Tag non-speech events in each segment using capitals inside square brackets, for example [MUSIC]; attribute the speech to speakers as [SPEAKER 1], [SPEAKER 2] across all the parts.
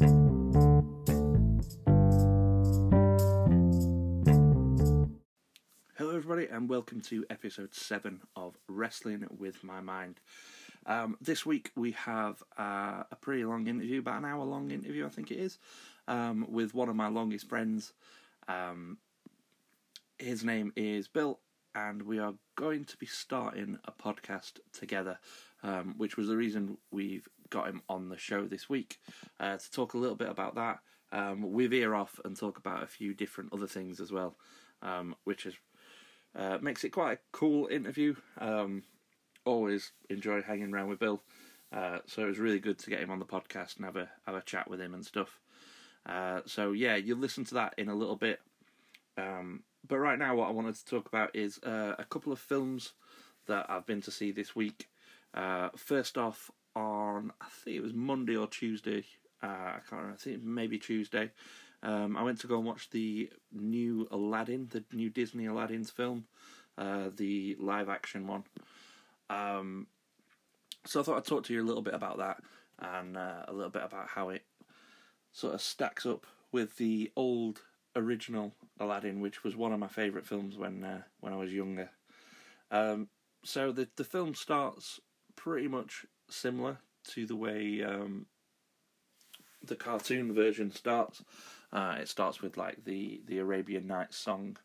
[SPEAKER 1] Hello, everybody, and welcome to episode 7 of Wrestling with My Mind. Um, this week we have uh, a pretty long interview, about an hour long interview, I think it is, um, with one of my longest friends. Um, his name is Bill, and we are going to be starting a podcast together, um, which was the reason we've got him on the show this week uh, to talk a little bit about that. Um, we veer off and talk about a few different other things as well, um, which is uh, makes it quite a cool interview. Um, always enjoy hanging around with Bill, uh, so it was really good to get him on the podcast and have a have a chat with him and stuff. Uh, so yeah, you'll listen to that in a little bit. Um, but right now, what I wanted to talk about is uh, a couple of films that I've been to see this week. Uh, first off, on I think it was Monday or Tuesday. Uh, I can't remember. I think maybe Tuesday. Um, I went to go and watch the new Aladdin, the new Disney Aladdin's film, uh, the live action one. Um, so I thought I'd talk to you a little bit about that and uh, a little bit about how it sort of stacks up with the old original Aladdin, which was one of my favourite films when uh, when I was younger. Um, so the the film starts pretty much similar to the way um, the cartoon version starts. Uh, it starts with like the the Arabian Nights song.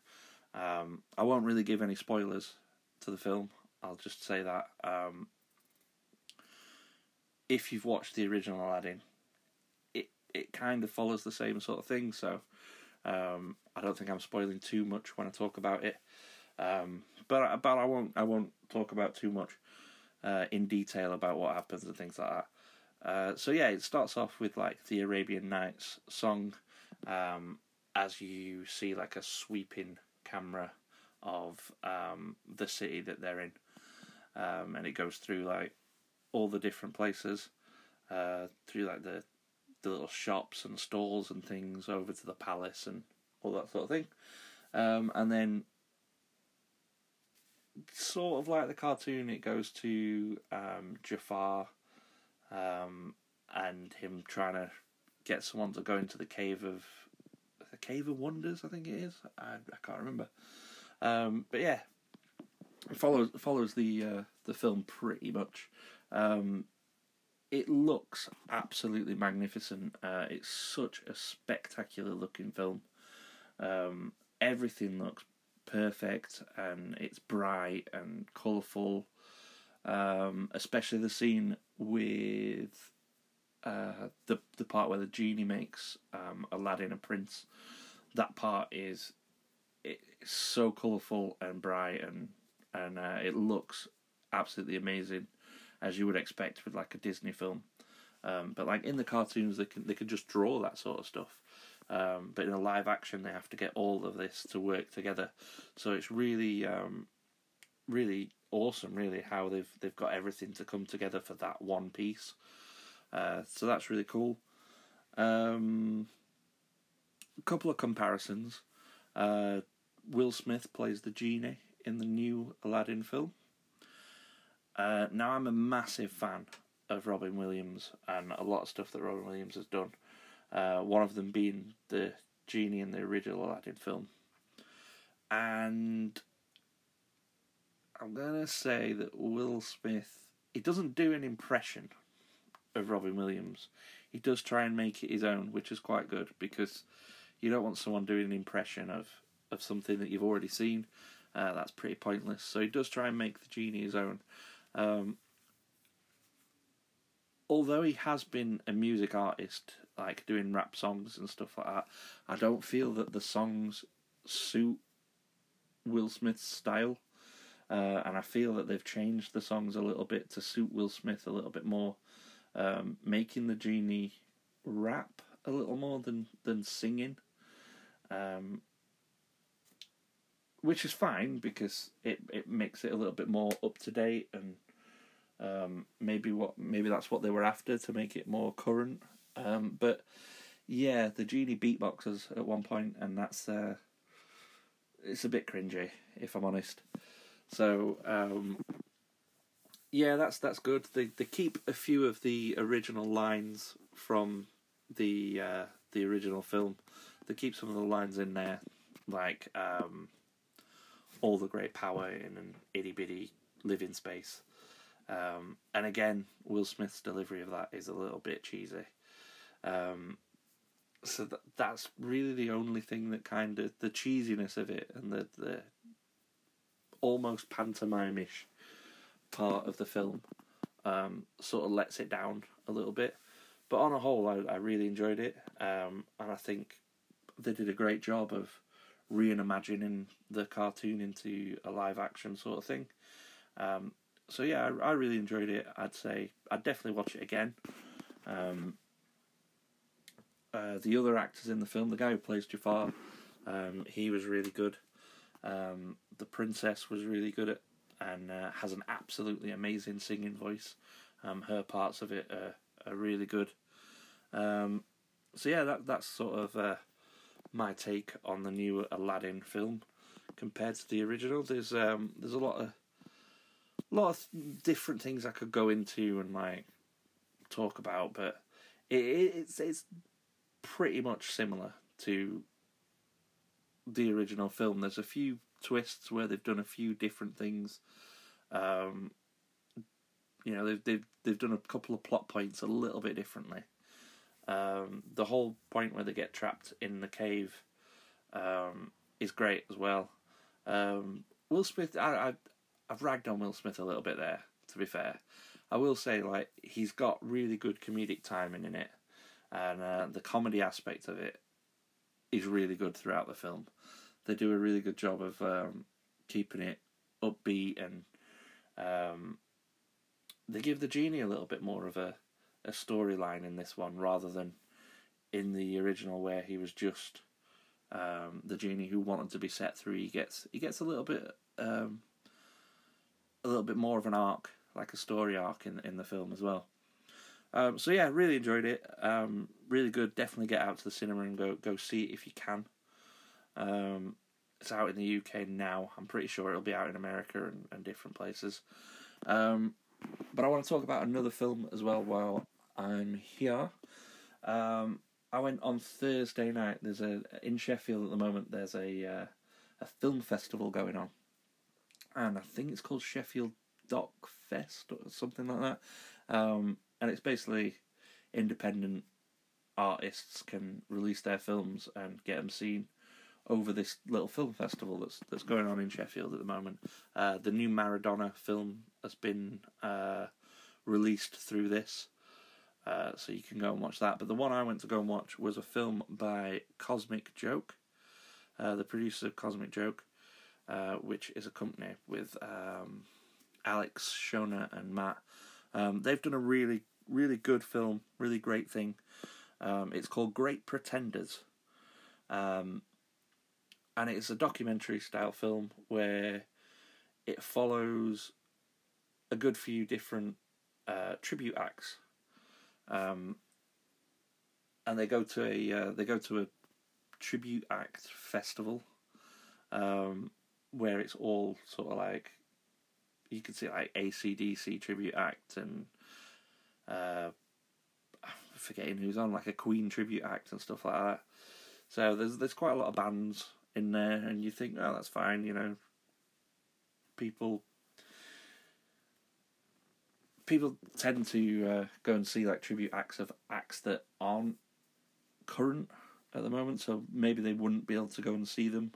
[SPEAKER 1] Um, I won't really give any spoilers to the film. I'll just say that um, if you've watched the original Aladdin, it it kind of follows the same sort of thing. So um, I don't think I'm spoiling too much when I talk about it. Um, but but I won't I won't talk about too much uh, in detail about what happens and things like that. Uh, so yeah, it starts off with like the Arabian Nights song, um, as you see like a sweeping camera of um, the city that they're in, um, and it goes through like all the different places, uh, through like the the little shops and stalls and things over to the palace and all that sort of thing, um, and then sort of like the cartoon, it goes to um, Jafar um, and him trying to get someone to go into the cave of the cave of wonders. I think it is. I, I can't remember. Um, but yeah, it follows follows the uh, the film pretty much. Um, it looks absolutely magnificent. Uh, it's such a spectacular looking film. Um, everything looks perfect and it's bright and colourful. Um, especially the scene with uh, the the part where the genie makes um, Aladdin a prince. That part is it's so colourful and bright and and uh, it looks absolutely amazing, as you would expect with like a Disney film. Um, but like in the cartoons, they can they can just draw that sort of stuff. Um, but in a live action, they have to get all of this to work together. So it's really, um, really awesome, really, how they've they've got everything to come together for that one piece. Uh, so that's really cool. Um, a couple of comparisons. Uh, Will Smith plays the genie in the new Aladdin film. Uh, now I'm a massive fan of Robin Williams and a lot of stuff that Robin Williams has done. Uh, one of them being the genie in the original Aladdin film. And I'm gonna say that Will Smith he doesn't do an impression of Robin Williams. He does try and make it his own, which is quite good because you don't want someone doing an impression of, of something that you've already seen. Uh, that's pretty pointless. So he does try and make the genie his own. Um, although he has been a music artist, like doing rap songs and stuff like that, I don't feel that the songs suit Will Smith's style. Uh, and I feel that they've changed the songs a little bit to suit Will Smith a little bit more, um, making the genie rap a little more than than singing, um, which is fine because it it makes it a little bit more up to date and um, maybe what maybe that's what they were after to make it more current. Um, but yeah, the genie beatboxes at one point, and that's uh, it's a bit cringy if I'm honest. So um, yeah, that's that's good. They they keep a few of the original lines from the uh, the original film. They keep some of the lines in there, like um, all the great power in an itty bitty living space. Um, and again, Will Smith's delivery of that is a little bit cheesy. Um, so th- that's really the only thing that kind of the cheesiness of it and the the almost pantomimish part of the film um, sort of lets it down a little bit. But on a whole, I, I really enjoyed it, um, and I think they did a great job of reimagining the cartoon into a live action sort of thing. Um, so yeah, I, I, really enjoyed it. I'd say I'd definitely watch it again. Um, uh, the other actors in the film, the guy who plays Jafar, um, he was really good. Um, the princess was really good at and uh, has an absolutely amazing singing voice. Um, her parts of it are, are really good. Um, so yeah, that that's sort of uh, my take on the new Aladdin film compared to the original. There's um, there's a lot of lot of different things I could go into and like talk about, but it, it's it's pretty much similar to the original film. There's a few twists where they've done a few different things. Um, you know, they've they've they've done a couple of plot points a little bit differently. Um, the whole point where they get trapped in the cave um, is great as well. Um, Will Smith, I, I I've ragged on Will Smith a little bit there. To be fair, I will say like he's got really good comedic timing in it, and uh, the comedy aspect of it is really good throughout the film they do a really good job of um, keeping it upbeat and um, they give the genie a little bit more of a, a storyline in this one rather than in the original where he was just um, the genie who wanted to be set through. He gets he gets a little bit um, a little bit more of an arc, like a story arc in in the film as well. Um, so yeah, really enjoyed it. Um, really good. Definitely get out to the cinema and go go see it if you can. Um, it's out in the UK now. I'm pretty sure it'll be out in America and, and different places. Um, but I want to talk about another film as well while I'm here. Um, I went on Thursday night. There's a in Sheffield at the moment. There's a uh, a film festival going on, and I think it's called Sheffield Doc Fest or something like that. Um, and it's basically independent artists can release their films and get them seen over this little film festival that's that's going on in Sheffield at the moment. Uh, the new Maradona film has been uh, released through this, uh, so you can go and watch that. But the one I went to go and watch was a film by Cosmic Joke, uh, the producer of Cosmic Joke, uh, which is a company with um, Alex, Shona, and Matt. Um, they've done a really really good film, really great thing. Um, it's called Great Pretenders. Um, and it's a documentary style film where it follows a good few different uh, tribute acts, um, and they go to a uh, they go to a tribute act festival, um, where it's all sort of like you can see like ACDC tribute act and uh, forgetting who's on like a Queen tribute act and stuff like that. So there's there's quite a lot of bands in there, and you think, oh, that's fine, you know. People people tend to uh, go and see like tribute acts of acts that aren't current at the moment, so maybe they wouldn't be able to go and see them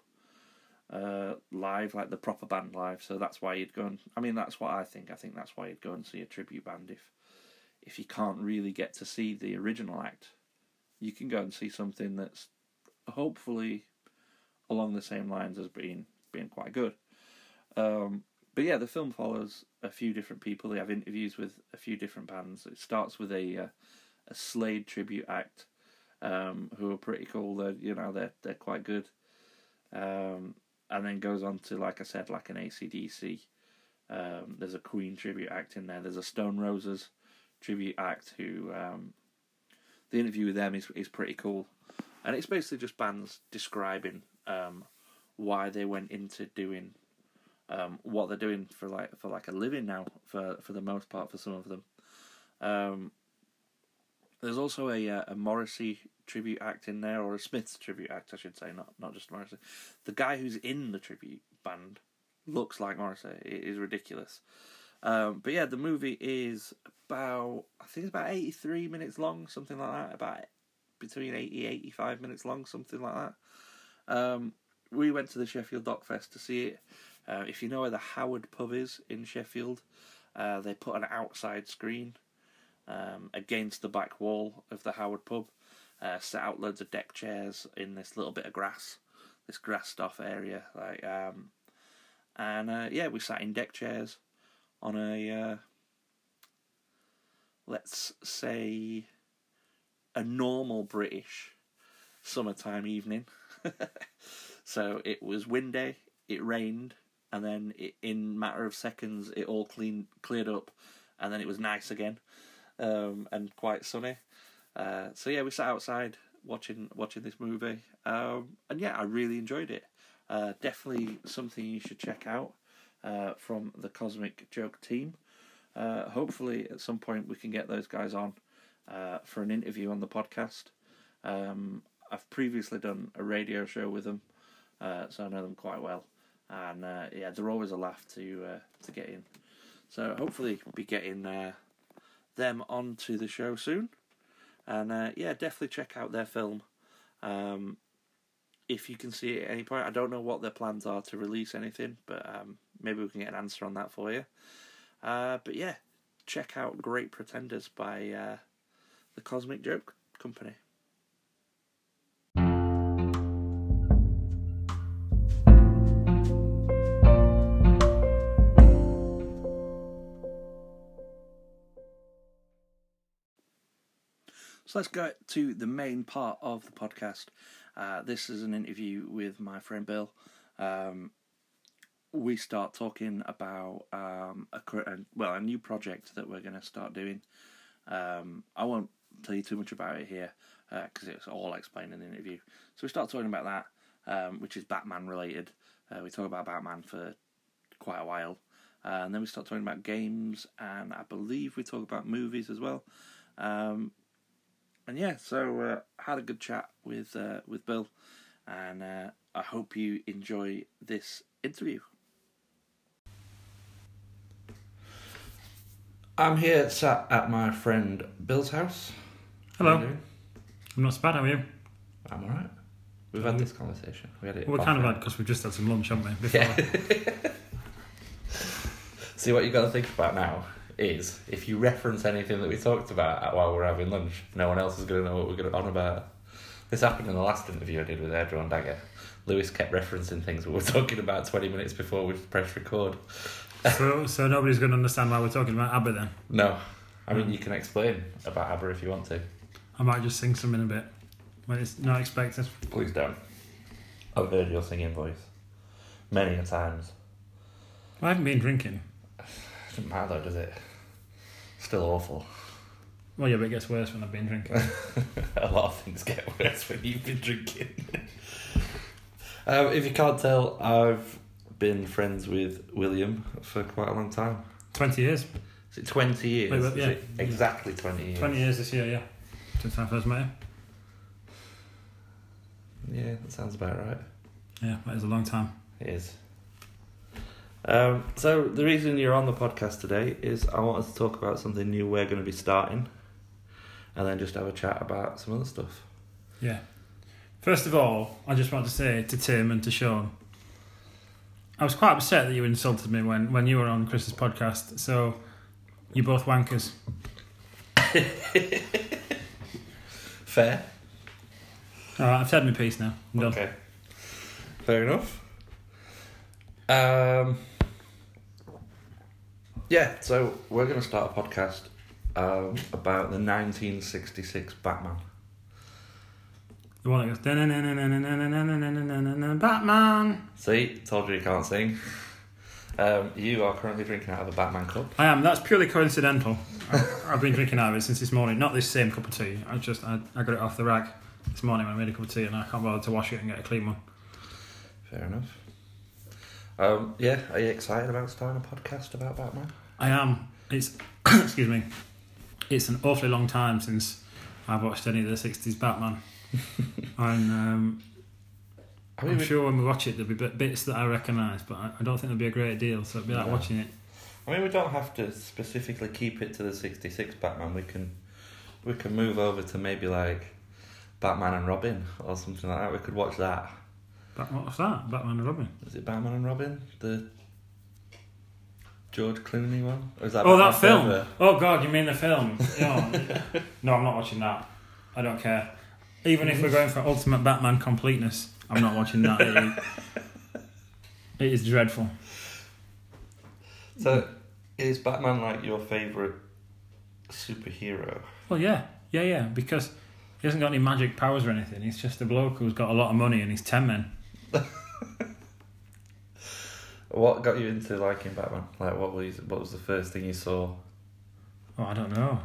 [SPEAKER 1] uh, live, like the proper band live. So that's why you'd go and. I mean, that's what I think. I think that's why you'd go and see a tribute band if if you can't really get to see the original act. You can go and see something that's hopefully along the same lines as being being quite good. Um, but yeah, the film follows a few different people. They have interviews with a few different bands. It starts with a uh, a Slade tribute act, um, who are pretty cool. They're you know they're they're quite good, um, and then goes on to like I said like an ACDC. Um, there's a Queen tribute act in there. There's a Stone Roses tribute act who um, the interview with them is is pretty cool, and it's basically just bands describing um, why they went into doing um, what they're doing for like for like a living now for for the most part for some of them.
[SPEAKER 2] There's also a uh, a Morrissey tribute act in there, or a Smiths tribute act, I should say, not not just Morrissey. The guy who's in the tribute band looks like Morrissey. It is ridiculous. Um, but yeah, the movie is about I think it's about eighty three minutes long, something like that. About between 80 85 minutes long, something like that. Um, we went to the Sheffield Doc Fest to see it. Uh, if you know where the Howard pub is in Sheffield, uh, they put an outside screen um, against the back wall of the Howard pub, uh, set out loads of deck chairs in this little bit of grass, this grassed off area. Like, um, and uh, yeah, we sat in deck chairs on a uh, let's say a normal British summertime evening. [LAUGHS] so it was windy, it rained, and then it, in matter of seconds it all clean cleared up, and then it was nice again, um, and quite sunny. Uh, so yeah, we sat outside watching watching this movie, um, and yeah, I really enjoyed it. Uh, definitely something you should check out uh, from the Cosmic Joke team. Uh, hopefully, at some point we can get those guys on uh, for an interview on the podcast. Um, I've previously done a radio show with them, uh, so I know them quite well, and yeah, they're always a laugh to to get in. So hopefully, we'll be getting them onto the show soon, and uh, yeah, definitely check out their film. Um, if you can see it at any point, I don't know what their plans are to release anything, but um, maybe we can get an answer on that for you. but yeah, check out Great Pretenders by the Cosmic Joke Company. So let's go to the main part of the podcast. Uh, this is an interview with my friend Bill. Um, we start talking about um, a well a new project that we're going to start doing. Um, I won't tell you too much about it here because uh, it's all explained in the interview. So we start talking about that, um, which is Batman related. Uh, we talk about Batman for quite a while, uh, and then we start talking about games, and I believe we talk about movies as well. Um, and yeah, so uh, had a good chat with uh, with Bill, and uh, I hope you enjoy this interview. I'm here sat at my friend Bill's house.
[SPEAKER 3] Hello. I'm not so bad, how are you?
[SPEAKER 2] I'm alright. We've had this conversation. We had it.
[SPEAKER 3] Well, we kind of had because we've just had some lunch, haven't we? [LAUGHS] Before. Yeah.
[SPEAKER 2] See, what you got to think about now is if you reference anything that we talked about while we're having lunch, no one else is going to know what we're going on about. This happened in the last interview I did with Airdrie Dagger. Lewis kept referencing things we were [LAUGHS] talking about 20 minutes before we pressed record.
[SPEAKER 3] so, so nobody's going to understand why we're talking about ABBA then?
[SPEAKER 2] No. I mean, hmm. you can explain about ABBA if you want to.
[SPEAKER 3] I might just sing something a bit when it's not expected.
[SPEAKER 2] Please don't. I've heard your singing voice many a times.
[SPEAKER 3] I haven't been drinking.
[SPEAKER 2] It [SIGHS] Doesn't matter does it? Still awful.
[SPEAKER 3] Well, yeah, but it gets worse when I've been drinking. [LAUGHS]
[SPEAKER 2] a lot of things get worse when you've been drinking. um, if you can't tell, I've been friends with William for quite a long time.
[SPEAKER 3] 20 years.
[SPEAKER 2] Is it 20 years? Wait, yeah, exactly 20 years?
[SPEAKER 3] 20 years this year, yeah since I first met him.
[SPEAKER 2] Yeah, that sounds about right.
[SPEAKER 3] Yeah, that is a long time.
[SPEAKER 2] It is. Um, so the reason you're on the podcast today is I want us to talk about something new we're going to be starting, and then just have a chat about some other stuff.
[SPEAKER 3] Yeah. First of all, I just want to say to Tim and to Sean, I was quite upset that you insulted me when, when you were on Chris's podcast. So, you both wankers. [LAUGHS]
[SPEAKER 2] Fair.
[SPEAKER 3] All right, I've said my piece now. I'm done.
[SPEAKER 2] Okay. Fair enough. Um, yeah, so we're going to start a podcast um, about the 1966 Batman.
[SPEAKER 3] The one that goes Batman.
[SPEAKER 2] See, told you you can't sing. Um, you are currently drinking out of a Batman cup.
[SPEAKER 3] I am. That's purely coincidental. I've been drinking out of it since this morning. Not this same cup of tea. I just I, I got it off the rack this morning when I made a cup of tea, and I can't bother to wash it and get a clean one.
[SPEAKER 2] Fair enough. Um, yeah, are you excited about starting a podcast about Batman?
[SPEAKER 3] I am. It's [COUGHS] excuse me. It's an awfully long time since I've watched any of the '60s Batman, [LAUGHS] and um,
[SPEAKER 2] I mean, we-
[SPEAKER 3] sure when we watch it there'll be bits that I recognise, but I, don't think there'll be a great deal. So it'll be like
[SPEAKER 2] No.
[SPEAKER 3] watching it.
[SPEAKER 2] I mean, we don't have to specifically keep it to the '66 Batman. We can, we can move over to maybe like Batman and Robin or something like that. We could watch that.
[SPEAKER 3] Bat- what was that? Batman and Robin.
[SPEAKER 2] Is it Batman and Robin? The George Clooney one? Or is that
[SPEAKER 3] Oh,
[SPEAKER 2] Batman
[SPEAKER 3] that film.
[SPEAKER 2] Forever?
[SPEAKER 3] Oh God, you mean the film? No, [LAUGHS] no, I'm not watching that. I don't care. Even if we're going for ultimate Batman completeness, I'm not watching that. It is, [LAUGHS] it is dreadful.
[SPEAKER 2] So, is Batman like your favorite superhero?
[SPEAKER 3] Well, yeah, yeah, yeah, because he hasn't got any magic powers or anything. He's just a bloke who's got a lot of money and he's ten men. [LAUGHS]
[SPEAKER 2] What got you into liking Batman? Like, what was what was the first thing you saw?
[SPEAKER 3] Oh, I don't know.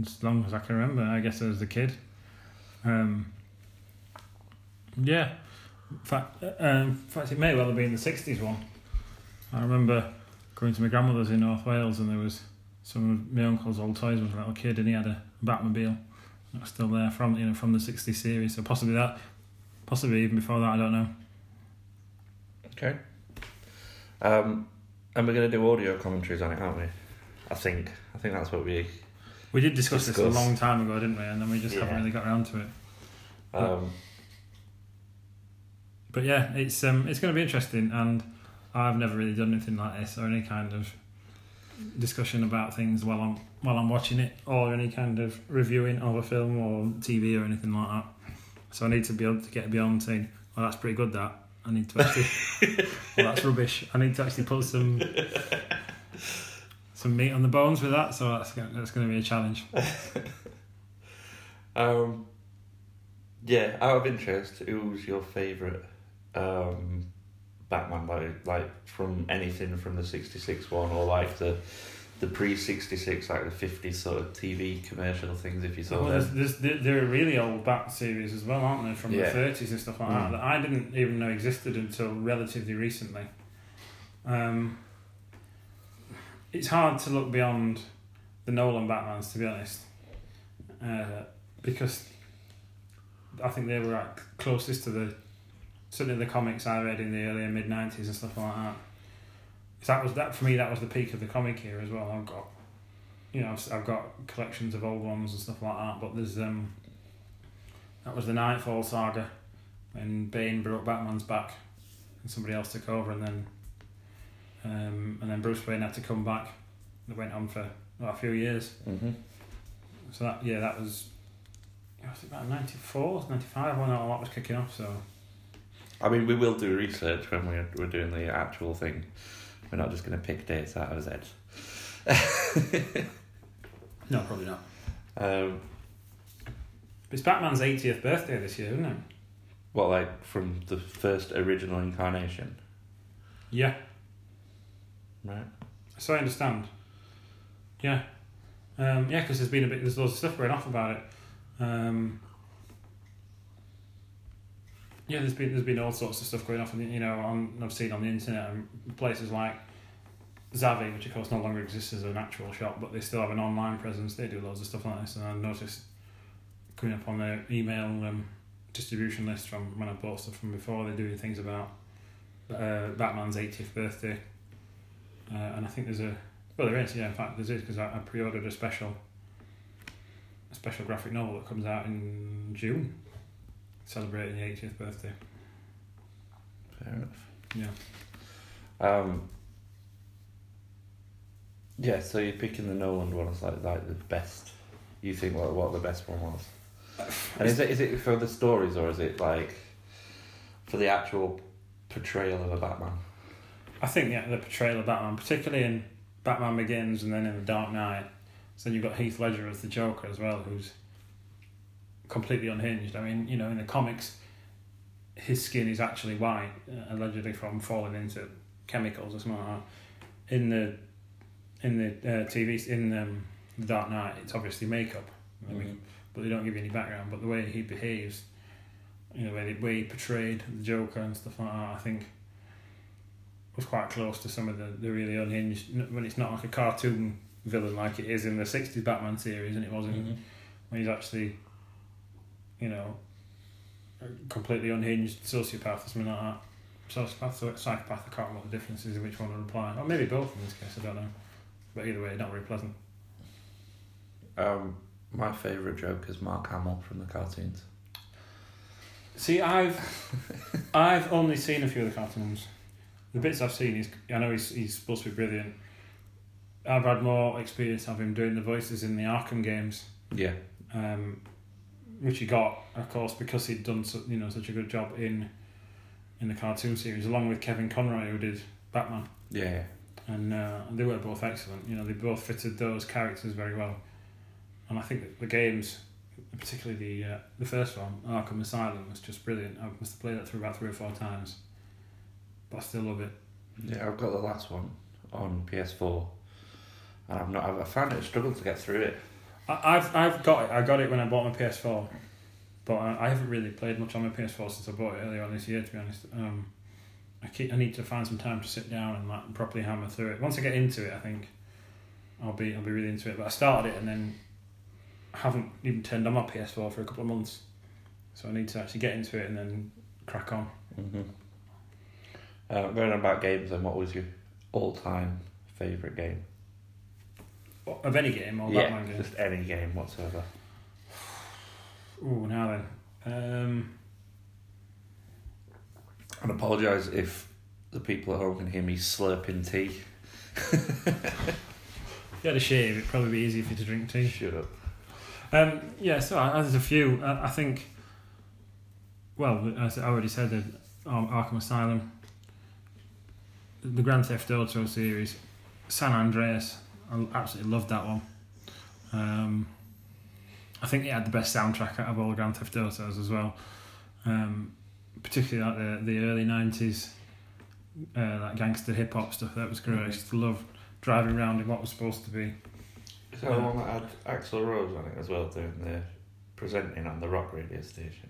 [SPEAKER 3] As long as I can remember, I guess I was a kid. Um, yeah. In fact, um, in fact, it may well have been the 60s one. I remember going to my grandmother's in North Wales and there was some of my uncle's old toys when I was a little kid and he had a Batmobile. That was still there from, you know, from the 60s series. So possibly that, possibly even before that, I don't know.
[SPEAKER 2] Okay. Um, and we're gonna do audio commentaries on it, aren't we? I think. I think that's what we.
[SPEAKER 3] We did discuss, this a long time ago, didn't we? And then we just haven't really got around to it.
[SPEAKER 2] Um,
[SPEAKER 3] But yeah, it's um, it's going to be interesting, and I've never really done anything like this or any kind of discussion about things while I'm while I'm watching it, or any kind of reviewing of a film or TV or anything like that. So I need to be able to get beyond saying, "Well, that's pretty good." That I need to actually, well, that's rubbish. I need to actually put some some meat on the bones with that. So that's gonna, that's going to be a challenge. [LAUGHS]
[SPEAKER 2] um, yeah. Out of interest, who's your favourite um, Batman? Like, like from anything from the '66 one, or like the the pre '66, like the '50s sort of TV commercial things. If you saw
[SPEAKER 3] Well,
[SPEAKER 2] them.
[SPEAKER 3] there's, there there are really old Bat series as well, aren't there, from
[SPEAKER 2] Yeah.
[SPEAKER 3] the 30s and stuff like
[SPEAKER 2] Mm.
[SPEAKER 3] that, that I didn't even know existed until relatively recently. Um, it's hard to look beyond the Nolan Batmans, to be honest, uh, because I think they were like, closest to the certainly the comics I read in the early and mid 90s and stuff like that. That was that for me. That was the peak of the comic here as well. I've got you know, I've, I've got collections of old ones and stuff like that. But there's um, that was the Knightfall saga, when Bane broke Batman's back, and somebody else took over, and then um, and then Bruce Wayne had to come back. That went on for well, a few years.
[SPEAKER 2] Mm-hmm.
[SPEAKER 3] So that yeah, that was. I think about 94, 95 when all that was kicking off. So
[SPEAKER 2] I mean, we will do research when we're we're doing the actual thing. We're not just going to pick dates out of his head. [LAUGHS]
[SPEAKER 3] no, probably not.
[SPEAKER 2] um,
[SPEAKER 3] It's Batman's 80th birthday this year, isn't it?
[SPEAKER 2] what, like from the first original incarnation,
[SPEAKER 3] Yeah,
[SPEAKER 2] right?
[SPEAKER 3] so I understand. Yeah, um, yeah, because there's been a bit, there's loads of stuff going off about it. Um, yeah, there's been there's been all sorts of stuff going off, the, you know, on I've seen on the internet and places like Zavvi, which of course no longer exists as an actual shop, but they still have an online presence. They do loads of stuff like this, and I noticed coming up on their email um, distribution list from when I bought stuff from before. they're doing things about uh, Batman's 80th birthday, uh, and I think there's a well, there is, yeah. In fact, there is because I, I pre-ordered a special, a special graphic novel that comes out in June, celebrating the 80th birthday.
[SPEAKER 2] Fair enough.
[SPEAKER 3] Yeah.
[SPEAKER 2] Um, yeah, so you're picking the Nolan one as like like the best. You think what what the best one was? [LAUGHS] And is it is it for the stories or is it like for the actual portrayal of a Batman?
[SPEAKER 3] I think yeah, the portrayal of Batman, particularly in Batman Begins and then in The Dark Knight. So you've got Heath Ledger as the Joker as well, who's completely unhinged. I mean, you know, in the comics, his skin is actually white, uh, allegedly from falling into chemicals or something like that. In the in the uh, TV in um, The Dark Knight, it's obviously makeup. I mean, but they don't give you any background. But the way he behaves, you know, the way, the way he portrayed the Joker and stuff like that, I think was quite close to some of the, the really unhinged. When it's not like a cartoon villain like it is in the '60s Batman series, and it was in when he's actually you know, completely unhinged sociopath or something like that. Sociopath or psychopath, I can't remember what the difference is in which one would apply. Or maybe both in this case, I don't know. But either way, not very pleasant.
[SPEAKER 2] Um, my favourite joke is Mark Hamill from the cartoons.
[SPEAKER 3] See, I've [LAUGHS] I've only seen a few of the cartoons. The bits I've seen, he's, I know he's, he's supposed to be brilliant. I've had more experience of him doing the voices in the Arkham games,
[SPEAKER 2] Yeah.
[SPEAKER 3] um, which he got, of course, because he'd done so, you know such a good job in in the cartoon series, along with Kevin Conroy, who did Batman,
[SPEAKER 2] Yeah.
[SPEAKER 3] and uh, they were both excellent. You know, they both fitted those characters very well, and I think the games, particularly the uh, the first one, Arkham Asylum, was just brilliant. I must have played that through about three or four times, but I still love it.
[SPEAKER 2] Yeah, I've got the last one on PS4, and I've not. I've, I found it a struggle to get through it.
[SPEAKER 3] I've I've got it. I got it when I bought my PS4, but I, I haven't really played much on my PS4 since I bought it earlier on this year. To be honest, um, I keep I need to find some time to sit down and like properly hammer through it. Once I get into it, I think I'll be I'll be really into it. But I started it and then I haven't even turned on my PS4 for a couple of months, so I need to actually get into it and then crack on.
[SPEAKER 2] Mm-hmm. Uh, going on about games, then what was your all-time favourite game?
[SPEAKER 3] Of any game or
[SPEAKER 2] yeah,
[SPEAKER 3] Batman game.
[SPEAKER 2] just any game whatsoever.
[SPEAKER 3] Ooh, now then. Um,
[SPEAKER 2] And apologise if the people at home can hear me slurping tea.
[SPEAKER 3] if you had a shave, it'd probably be easier for you to drink tea.
[SPEAKER 2] Shut up.
[SPEAKER 3] Um, yeah, so uh, there's a few. I, I think. Well, as I already said, the um, Arkham Asylum, the Grand Theft Auto series, San Andreas. I absolutely loved that one. Um, I think it had the best soundtrack out of all the Grand Theft Autos as well. Um, particularly like the the early nineties, uh, like gangster hip hop stuff. That was great. I used to love driving around in what was supposed to be
[SPEAKER 2] Is that the one that had Axl Rose on it as well, doing the presenting on the rock radio station?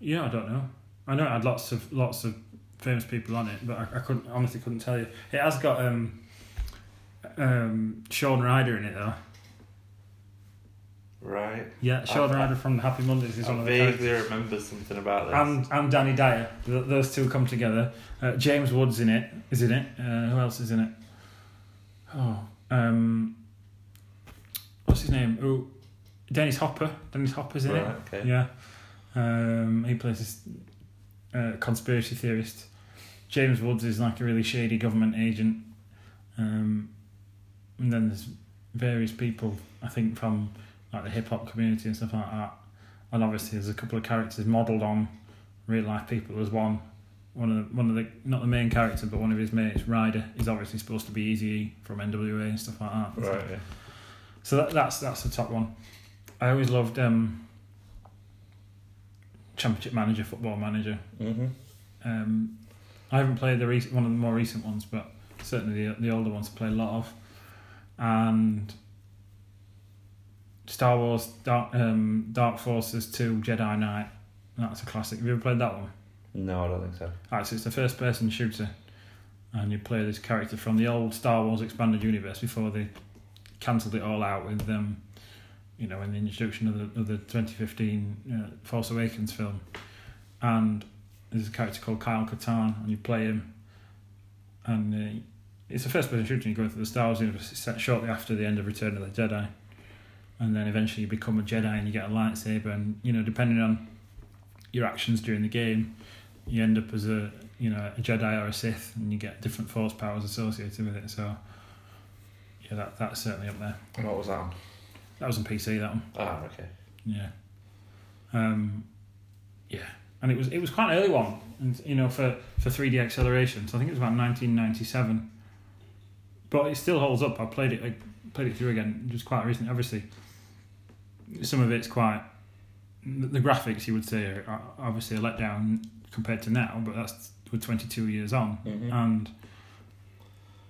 [SPEAKER 3] Yeah, I don't know. I know it had lots of lots of famous people on it, but I, I couldn't honestly couldn't tell you. It has got um, um, Shaun Ryder in it though.
[SPEAKER 2] Right.
[SPEAKER 3] Yeah, Shaun
[SPEAKER 2] I-
[SPEAKER 3] Ryder from Happy Mondays is one
[SPEAKER 2] I
[SPEAKER 3] of the characters.
[SPEAKER 2] vaguely remember something about this.
[SPEAKER 3] And and Danny Dyer, Th- those two come together. Uh, James Woods in it is in it. Uh, who else is in it? Oh, um, what's his name? Oh, Dennis Hopper. Dennis Hopper's in it.
[SPEAKER 2] okay.
[SPEAKER 3] Yeah. Um, he plays this uh, conspiracy theorist. James Woods is like a really shady government agent. Um, and then there's various people, I think, from like the hip hop community and stuff like that. And obviously, there's a couple of characters modelled on real life people. There's one, one of the, one of the not the main character, but one of his mates, Ryder, is obviously supposed to be Eazy from NWA and stuff like that.
[SPEAKER 2] Right, yeah.
[SPEAKER 3] So that, that's that's the top one. I always loved um, Championship Manager, Football Manager.
[SPEAKER 2] Mm-hmm.
[SPEAKER 3] Um, I haven't played the rec- one of the more recent ones, but certainly the the older ones I played a lot of. And Star Wars Dark, um, Dark Forces 2 Jedi Knight. That's a classic. Have you ever played that one?
[SPEAKER 2] No, I don't think so.
[SPEAKER 3] Alright, so it's a first person shooter. And you play this character from the old Star Wars expanded universe before they cancelled it all out with um, you know, in the introduction of the, of the 2015 uh, Force Awakens film. And there's a character called Kyle Katarn, and you play him. And uh, it's a first person shooter, you go through the Star Wars universe, set shortly after the end of Return of the Jedi. And then eventually you become a Jedi and you get a lightsaber, and, you know, depending on your actions during the game, you end up as a, you know, a Jedi or a Sith, and you get different force powers associated with it. So, yeah, that, that's certainly up there.
[SPEAKER 2] And what was that on?
[SPEAKER 3] That was on PC, that one.
[SPEAKER 2] Ah, okay.
[SPEAKER 3] Yeah. Um, yeah, and it was it was quite an early one, and you know for for three D acceleration. So I think it was about nineteen ninety seven. But it still holds up. I played it I played it through again just quite recently. Obviously, some of it's quite the graphics you would say are obviously a letdown compared to now, but that's with twenty two years on,
[SPEAKER 2] Mm-hmm.
[SPEAKER 3] and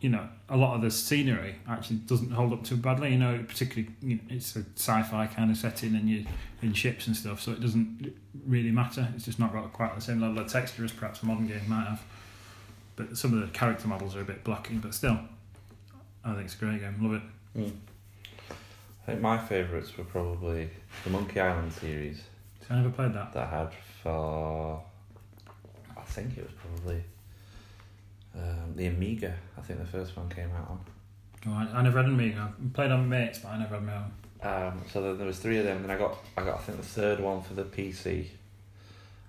[SPEAKER 3] you know a lot of the scenery actually doesn't hold up too badly. You know, particularly you know, it's a sci-fi kind of setting, and you in ships and stuff, so it doesn't really matter. It's just not got quite the same level of texture as perhaps a modern game might have. But some of the character models are a bit blocky, but still, I think it's a great game. Love it.
[SPEAKER 2] Mm. I think my favourites were probably the Monkey Island series
[SPEAKER 3] I never played that.
[SPEAKER 2] that I had for. I think it was probably um, the Amiga. I think the first one came out on.
[SPEAKER 3] Oh, I, I never had an Amiga. I played on mates, but I never had my own.
[SPEAKER 2] Um, so there, there was three of them. And then I got I got I think the third one for the PC.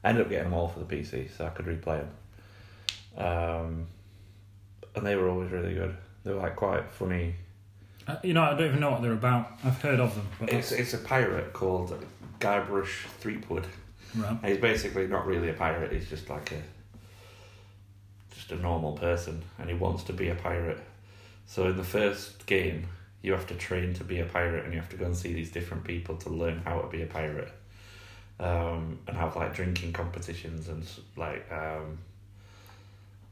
[SPEAKER 2] I ended up getting them all for the PC, so I could replay them. Um, and they were always really good. They were like quite funny.
[SPEAKER 3] Uh, you know, I don't even know what they're about. I've heard of them, but
[SPEAKER 2] It's it's a pirate called Guybrush Threepwood.
[SPEAKER 3] right.
[SPEAKER 2] And he's basically not really a pirate. He's just like a just a normal person, and he wants to be a pirate. So in the first game, you have to train to be a pirate, and you have to go and see these different people to learn how to be a pirate, um, and have like drinking competitions and like um,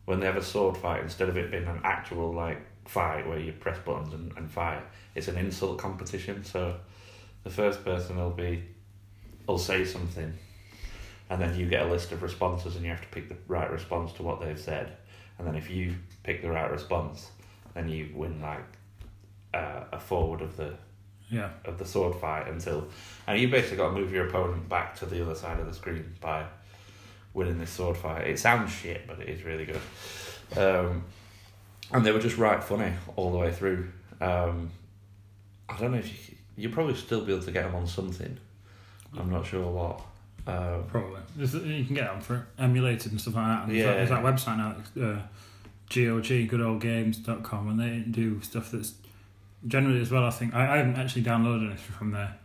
[SPEAKER 2] when they have a sword fight, instead of it being an actual like fight where you press buttons and, and fight, it's an insult competition. So the first person will be will say something and then you get a list of responses and you have to pick the right response to what they've said and then if you pick the right response then you win like uh, a forward of the
[SPEAKER 3] Yeah.
[SPEAKER 2] of the sword fight until and you basically got to move your opponent back to the other side of the screen by winning this sword fight it sounds shit but it is really good um, and they were just right funny all the way through um, I don't know if you you'll probably still be able to get them on something I'm not sure what um,
[SPEAKER 3] Probably. You can get them for emulated and stuff like that. And
[SPEAKER 2] Yeah.
[SPEAKER 3] There's that website now, uh, GOG, goodoldgames.com, and they do stuff that's generally as well, I think. I, I haven't actually downloaded anything from there.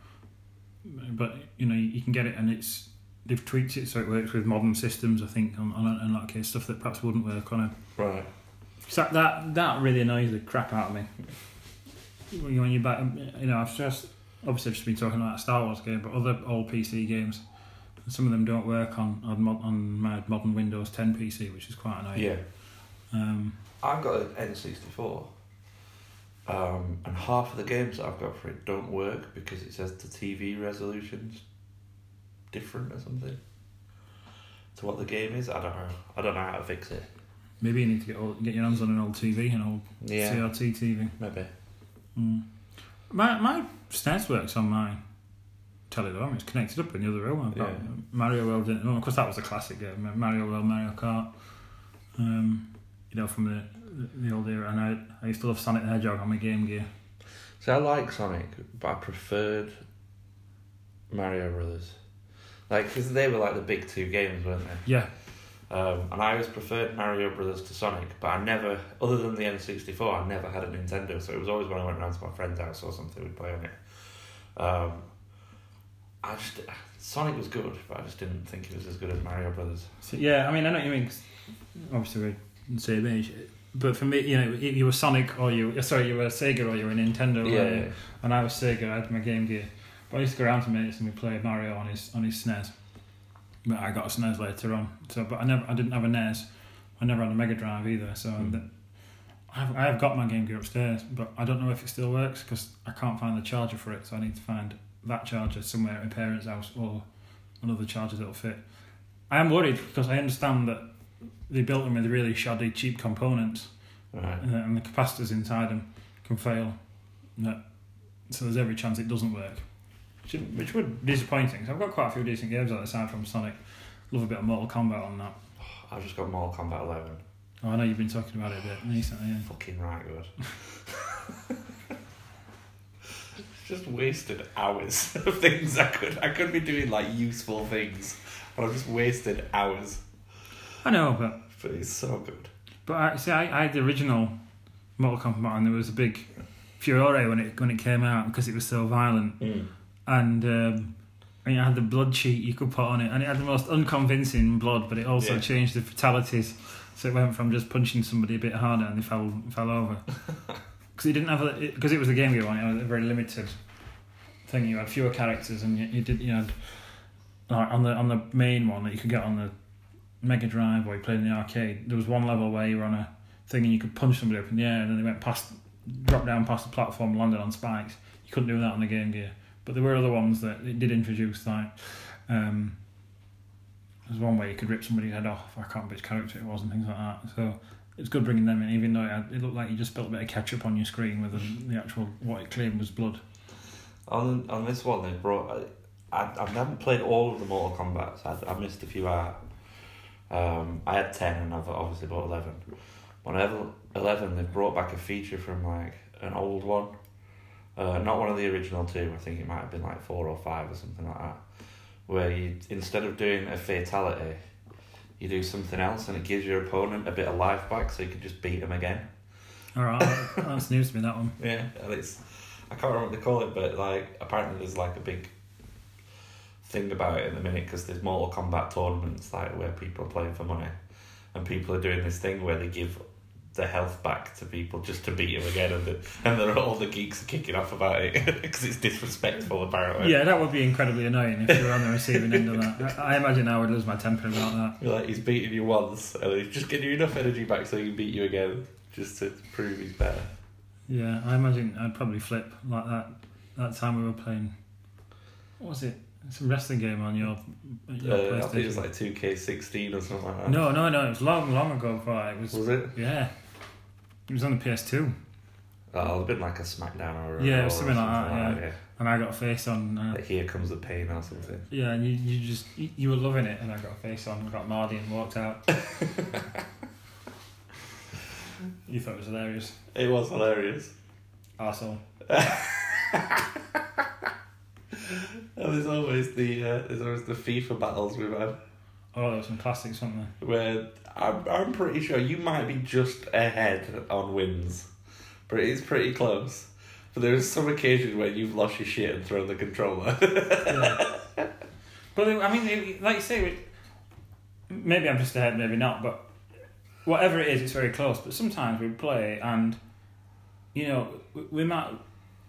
[SPEAKER 3] But, you know, you, you can get it and it's. They've tweaked it so it works with modern systems, I think, on, on that case, stuff that perhaps wouldn't work on a.
[SPEAKER 2] right
[SPEAKER 3] that, that, that really annoys the crap out of me. When you- back, you know, I've just obviously I've just been talking about a Star Wars game, but other old PC games, some of them don't work on on, on my modern Windows 10 PC, which is quite annoying.
[SPEAKER 2] yeah
[SPEAKER 3] Um,
[SPEAKER 2] I've got an N64, um, and half of the games that I've got for it don't work because it says the TV resolution's different or something to what the game is. I don't know. I don't know how to fix it.
[SPEAKER 3] Maybe you need to get old, get your hands on an old TV, an old
[SPEAKER 2] Yeah,
[SPEAKER 3] CRT TV.
[SPEAKER 2] maybe.
[SPEAKER 3] Mm. My my SNES works on my telly though. It's connected up in the other room.
[SPEAKER 2] Yeah.
[SPEAKER 3] Mario World. Well, of course, that was a classic game. Mario World, Mario Kart. Um, you know, from the the old era, and I I used to love Sonic the Hedgehog on my Game Gear.
[SPEAKER 2] So I like Sonic, but I preferred Mario Brothers. Like, because they were like the big two games, weren't they?
[SPEAKER 3] Yeah,
[SPEAKER 2] Um, and I always preferred Mario Brothers to Sonic, but I never, other than the N64, I never had a Nintendo. So it was always when I went round to my friend's house or something, we'd play on it. Um, I just Sonic was good, but I just didn't think it was as good as Mario Brothers.
[SPEAKER 3] So, yeah, I mean, I know what you mean. 'cause obviously, we're the same age. But for me, you know, you were Sonic or you, sorry, you were Sega or you were Nintendo,
[SPEAKER 2] Yeah,
[SPEAKER 3] you? and I was Sega. I had my Game Gear. But I used to go around to mates and we played Mario on his on his SNES. But I got a SNES later on. So, but I never, I didn't have a NES. I never had a Mega Drive either. So,
[SPEAKER 2] Hmm.
[SPEAKER 3] that, I've, I have got my Game Gear upstairs, but I don't know if it still works because I can't find the charger for it. So I need to find that charger somewhere at my parents' house or another charger that'll fit. I am worried because I understand that they built them with really shoddy, cheap components
[SPEAKER 2] Right.
[SPEAKER 3] and, and the capacitors inside them can fail. So there's every chance it doesn't work, which, would disappointing. So I've got quite a few decent games on the side from Sonic. Love a bit of Mortal Kombat on that. [SIGHS]
[SPEAKER 2] I've just got Mortal Kombat 11.
[SPEAKER 3] Oh, I know you've been talking about it a bit recently. Yeah.
[SPEAKER 2] Fucking right good. [LAUGHS] just wasted hours [LAUGHS] of things I could I could be doing like useful things, but I've just wasted hours.
[SPEAKER 3] I know, but
[SPEAKER 2] But it's so good.
[SPEAKER 3] but I see. I, I had the original Mortal Kombat, and there was a big furore when it when it came out because it was so violent. Hmm. And um, and it had the blood sheet you could put on it, and it had the most unconvincing blood, but it also
[SPEAKER 2] Yeah.
[SPEAKER 3] changed the fatalities. So it went from just punching somebody a bit harder and they fell fell over [LAUGHS] because it didn't have a because it was the Game Gear one. It was a very limited thing. You had fewer characters, and you, you did you had like on the on the main one that you could get on the Mega Drive or you played in the arcade. There was one level where you were on a thing and you could punch somebody up in the air, and then they went past, dropped down past the platform, landed on spikes. You couldn't do that on the Game Gear. But there were other ones that it did introduce, like um, there's one where you could rip somebody's head off. I can't remember which character it was and things like that. So it's good bringing them in, even though it, had, it looked like you just spilled a bit of ketchup on your screen with the, the actual what it claimed was blood.
[SPEAKER 2] On on this one, they brought. I, I haven't played all of the Mortal Kombat's. I, I missed a few out. Um, I had ten, and I've obviously bought eleven. Level eleven, they've brought back a feature from like an old one, uh, not one of the original two. I think it might have been like four or five or something like that, where you instead of doing a fatality, you do something else, and it gives your opponent a bit of life back, so you can just beat them again.
[SPEAKER 3] All right, that's news to me. That one. [LAUGHS]
[SPEAKER 2] Yeah, and it's I can't remember what they call it, but like apparently there's like a big thing about it in the minute because there's Mortal Kombat tournaments like where people are playing for money, and people are doing this thing where they give their health back to people just to beat them again, and the, and all the geeks are kicking off about it [LAUGHS] because it's disrespectful apparently.
[SPEAKER 3] Yeah, that would be incredibly annoying if you were on the receiving end of that. I, [LAUGHS] I imagine I would lose my temper about that.
[SPEAKER 2] You're like he's beating you once, and he's just getting you enough energy back so he can beat you again, just to prove he's better.
[SPEAKER 3] Yeah, I imagine I'd probably flip like that. That time we were playing, what was it? Some wrestling game on your, your
[SPEAKER 2] Uh, I think it was like two K sixteen or something like that.
[SPEAKER 3] no, no, no. It was long, long ago. Before it was.
[SPEAKER 2] was it?
[SPEAKER 3] Yeah, it was on the PS2,
[SPEAKER 2] Oh, have been like a SmackDown or a
[SPEAKER 3] Yeah,
[SPEAKER 2] Raw
[SPEAKER 3] was
[SPEAKER 2] or
[SPEAKER 3] something like that,
[SPEAKER 2] yeah.
[SPEAKER 3] and I got a face on. Uh,
[SPEAKER 2] Like here comes the pain or something.
[SPEAKER 3] yeah, and you, you just you, you were loving it, and I got a face on. Got Mardy and walked out. [LAUGHS] you thought it was hilarious,
[SPEAKER 2] It was hilarious.
[SPEAKER 3] arsehole. [LAUGHS]
[SPEAKER 2] And there's always the uh, there's always the FIFA battles we've had
[SPEAKER 3] Oh, there were some classics, weren't there?
[SPEAKER 2] where I'm I'm pretty sure you might be just ahead on wins, but it is pretty close. But there is some occasion where you've lost your shit and thrown the controller.
[SPEAKER 3] Yeah. [LAUGHS] but I mean, it- like you say, it- maybe I'm just ahead, maybe not. But whatever it is, it's very close. But sometimes we play, and you know, we- we might,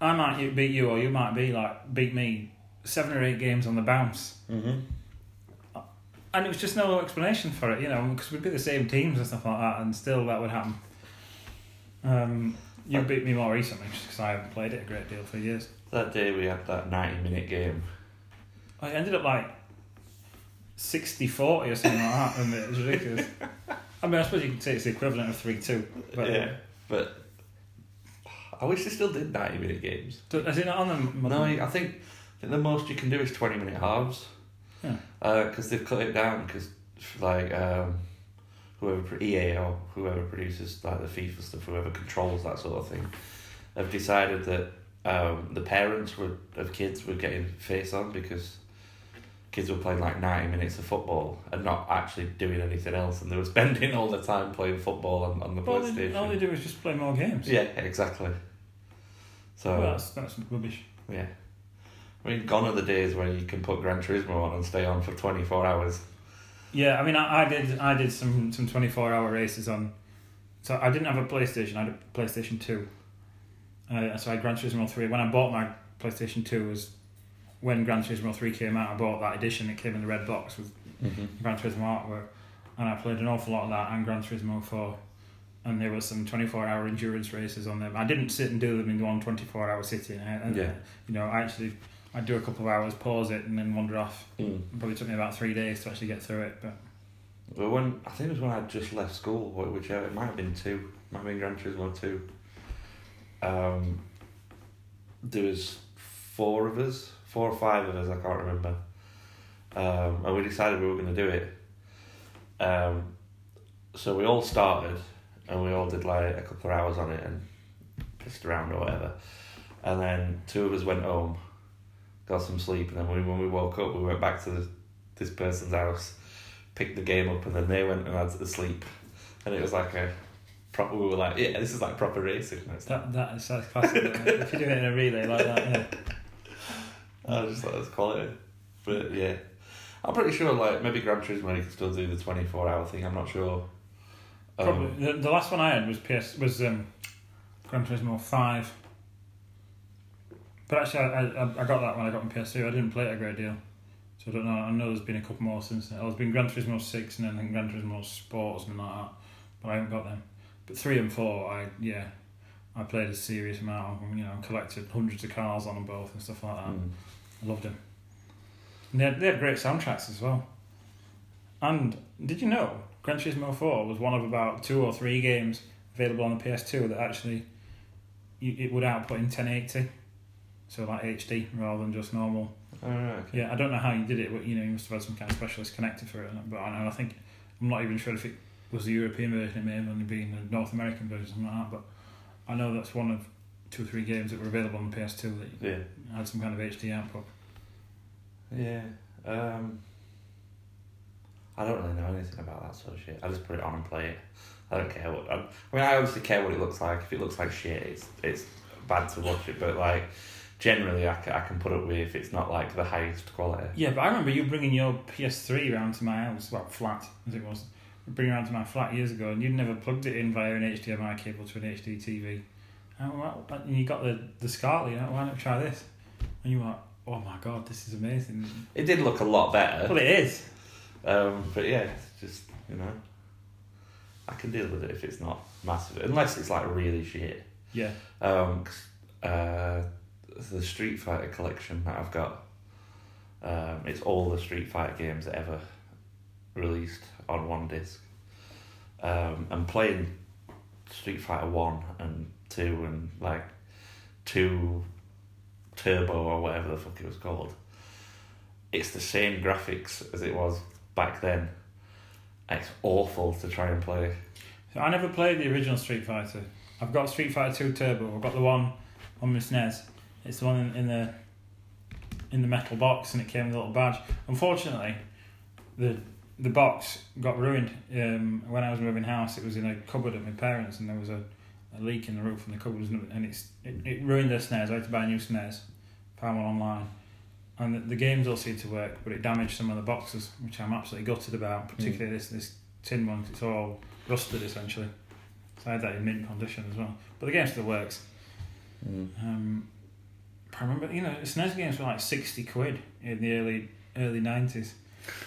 [SPEAKER 3] I might beat you, or you might be like beat me seven or eight games on the bounce.
[SPEAKER 2] mm-hmm.
[SPEAKER 3] And it was just no explanation for it, you know, because we'd be the same teams and stuff like that, and still that would happen. Um, you beat me more recently just because I haven't played it a great deal for years.
[SPEAKER 2] That day we had that ninety minute game.
[SPEAKER 3] I ended up like 60 40 or something like that, and it was ridiculous. [LAUGHS] I mean, I suppose you could say it's the equivalent of 3 2. But
[SPEAKER 2] yeah, but I wish they still did ninety minute games.
[SPEAKER 3] Is it not on them?
[SPEAKER 2] No, I think, I think the most you can do is 20 minute halves.
[SPEAKER 3] Yeah.
[SPEAKER 2] Because they've cut it down because, like, um, whoever, EA or whoever produces, like, the FIFA stuff, whoever controls that sort of thing, have decided that um, the parents were, of kids were getting face on because kids were playing, like, 90 minutes of football and not actually doing anything else. And they were [LAUGHS] spending all the time playing football on, on the
[SPEAKER 3] all,
[SPEAKER 2] PlayStation.
[SPEAKER 3] they, all they do is just play more games.
[SPEAKER 2] Yeah, exactly. So,
[SPEAKER 3] Well, that's, that's rubbish.
[SPEAKER 2] yeah. I mean, gone are the days where you can put Gran Turismo on and stay on for 24 hours.
[SPEAKER 3] Yeah, I mean, I, I did I did some, some 24 hour races on. So I didn't have a PlayStation, I had a PlayStation 2. Uh, so I had Gran Turismo 3. When I bought my PlayStation 2 was when Gran Turismo 3 came out, I bought that edition. It came in the red box with
[SPEAKER 2] Mm-hmm.
[SPEAKER 3] Gran Turismo artwork, and I played an awful lot of that and Gran Turismo 4. And there were some 24 hour endurance races on them. I didn't sit and do them in one 24 hour sitting. I, and,
[SPEAKER 2] Yeah.
[SPEAKER 3] You know, I actually, I'd do a couple of hours, pause it, and then wander off.
[SPEAKER 2] Mm.
[SPEAKER 3] It probably took me about three days to actually get through it. But
[SPEAKER 2] Well, when I think it was when I just left school, which it might have been two, might have been Gran Turismo two. Um, there was four of us, four or five of us, I can't remember. Um, and we decided we were going to do it. Um, so we all started, and we all did like a couple of hours on it and pissed around or whatever. And then two of us went home, got some sleep, and then we, when we woke up, we went back to the, this person's house picked the game up and then they went and had to sleep and it was like a proper we were like yeah this is like proper racing like,
[SPEAKER 3] that that is that's classic. if you're doing it in a relay like that, yeah. [LAUGHS]
[SPEAKER 2] I just thought it was quality but yeah I'm pretty sure like maybe Gran Turismo you can still do the 24 hour thing I'm not sure Um,
[SPEAKER 3] Probably the, the last one I had was PS was um, Gran Turismo Five. But actually, I, I I got that when I got my PS2. I didn't play it a great deal, so I don't know. I know there's been a couple more since then. Oh, There's been Gran Turismo Six and then Gran Turismo Sport or something like that. But I haven't got them. But three and four, I yeah, I played a serious amount. Of, them, you know, collected hundreds of cars on them both and stuff like that.
[SPEAKER 2] mm.
[SPEAKER 3] I loved them. And they had, they had great soundtracks as well. And did you know Gran Turismo 4 was one of about two or three games available on the PS2 that actually you, it would output in 1080, so like HD rather than just normal
[SPEAKER 2] Oh, okay.
[SPEAKER 3] Yeah, I don't know how you did it, but you know, you must have had some kind of specialist connector for it. But I know, I think I'm not even sure if it was the European version. It may have only been the North American version, or something like that. But I know that's one of two or three games that were available on the PS2 that
[SPEAKER 2] Yeah.
[SPEAKER 3] had some kind of HD output.
[SPEAKER 2] Yeah. Um, I don't really know anything about that sort of shit. I just put it on and play it. I don't care what. I, I mean, I obviously care what it looks like. If it looks like shit, it's it's bad to watch it. But like, generally, I can, I can put up with if it's not like the highest quality.
[SPEAKER 3] Yeah, but I remember you bringing your PS3 round to my house, well, flat as it was, bringing it round to my flat years ago, and you'd never plugged it in via an HDMI cable to an HD TV. And, well, and you got the the Scarlet, you know, why not try this? And you were like, oh my god, this is amazing.
[SPEAKER 2] It did look a lot better.
[SPEAKER 3] Well, it is.
[SPEAKER 2] Um, but yeah, it's just you know, I can deal with it if it's not massive, unless it's like really shit.
[SPEAKER 3] Yeah.
[SPEAKER 2] Um, 'cause, uh, the Street Fighter collection that I've got, um, it's all the Street Fighter games ever released on one disc. Um, and playing Street Fighter One and Two and like Two Turbo or whatever the fuck it was called. It's the same graphics as it was back then. It's awful to try and play.
[SPEAKER 3] So I never played the original Street Fighter. I've got Street Fighter Two Turbo. I've got the one on my SNES. It's the one in, in the in the metal box, and it came with a little badge. Unfortunately, the the box got ruined um, when I was moving house. It was in a cupboard at my parents, and there was a, a leak in the roof, and the cupboard and it's it, it ruined their SNES. I had to buy new SNES. Found one online. And the, the games all seemed to work, but it damaged some of the boxes, which I'm absolutely gutted about. Particularly this this tin one, it's all rusted essentially. So I had that in mint condition as well. But the game still works. Um, I remember, you know, SNES games were like sixty quid in the early early nineties.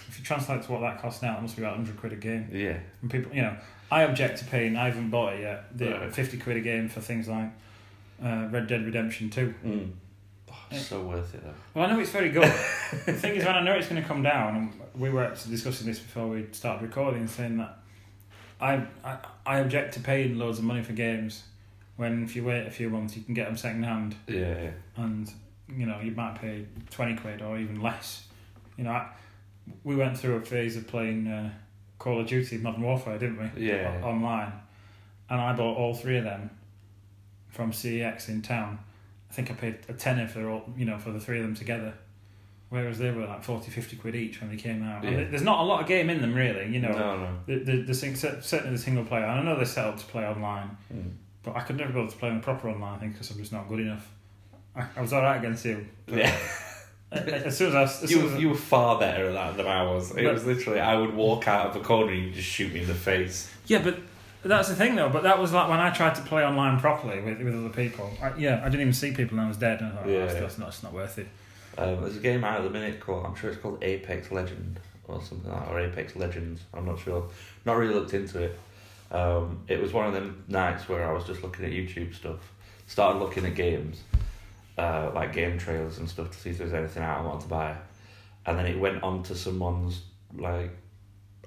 [SPEAKER 3] If you translate to what that costs now, it must be about hundred quid a game.
[SPEAKER 2] Yeah.
[SPEAKER 3] And people, you know, I object to paying. I haven't bought it yet. The
[SPEAKER 2] Right.
[SPEAKER 3] fifty quid a game for things like uh, Red Dead Redemption Two.
[SPEAKER 2] Mm. Oh, it's so worth it though.
[SPEAKER 3] Well, I know it's very good. [LAUGHS] the thing is, when I know it's going to come down, and we were actually discussing this before we started recording, saying that I, I I object to paying loads of money for games when if you wait a few months you can get them second hand,
[SPEAKER 2] Yeah,
[SPEAKER 3] and you know you might pay twenty quid or even less. You know, I, we went through a phase of playing uh, Call of Duty Modern Warfare, didn't we?
[SPEAKER 2] Yeah.
[SPEAKER 3] O- online, and I bought all three of them from CEX in town. I think I paid a tenner for all, you know, for the three of them together. Whereas they were like 40, 50 quid each when they came out.
[SPEAKER 2] Yeah.
[SPEAKER 3] there's not a lot of game in them really, you know.
[SPEAKER 2] No, no.
[SPEAKER 3] The, the, the certainly the single player. And I know they're set up to play online,
[SPEAKER 2] Mm.
[SPEAKER 3] But I could never be able to play them proper online, I think, because I'm just not good enough. I, I was alright against you.
[SPEAKER 2] Yeah. [LAUGHS]
[SPEAKER 3] As soon as I, as
[SPEAKER 2] You,
[SPEAKER 3] soon as I-
[SPEAKER 2] you were far better at that than I was. It
[SPEAKER 3] But-
[SPEAKER 2] was literally, I would walk out of a corner and you just shoot me in the face.
[SPEAKER 3] Yeah, but that's the thing though. But that was like when I tried to play online properly with, with other people. I, yeah, I didn't even see people and I was dead. And I thought,
[SPEAKER 2] Yeah,
[SPEAKER 3] oh, that's,
[SPEAKER 2] yeah.
[SPEAKER 3] not, it's not worth it.
[SPEAKER 2] Um, there's a game out at the minute called, I'm sure it's called Apex Legend or something like that, or Apex Legends. I'm not sure. Not really looked into it. Um, it was one of them nights where I was just looking at YouTube stuff, started looking at games, uh, like game trailers and stuff to see if there's anything out I wanted to buy, and then it went on to someone's like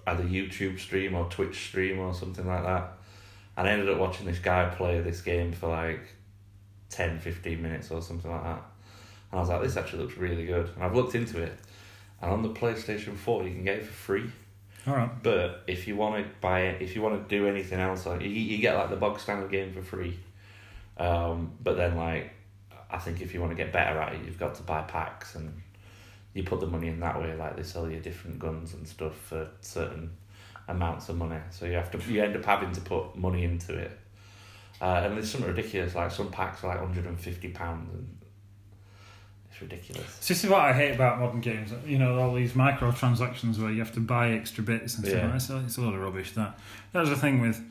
[SPEAKER 2] either YouTube stream or Twitch stream or something like that, and I ended up watching this guy play this game for like 10, 15 minutes or something like that. And I was like, this actually looks really good. And I've looked into it. And on the PlayStation 4, you can get it for free.
[SPEAKER 3] All right.
[SPEAKER 2] But if you want to buy it, if you want to do anything else, like you, you get like the bog standard game for free. Um, but then like, I think if you want to get better at it, you've got to buy packs and you put the money in that way. Like they sell you different guns and stuff for certain amounts of money. So you have to, you end up having to put money into it. Uh, and there's something ridiculous. Like some packs are like hundred and fifty pounds, and it's ridiculous.
[SPEAKER 3] So this is what I hate about modern games. You know, all these microtransactions where you have to buy extra bits and stuff.
[SPEAKER 2] Yeah.
[SPEAKER 3] like. It's, a, it's a lot of rubbish. That that was the thing with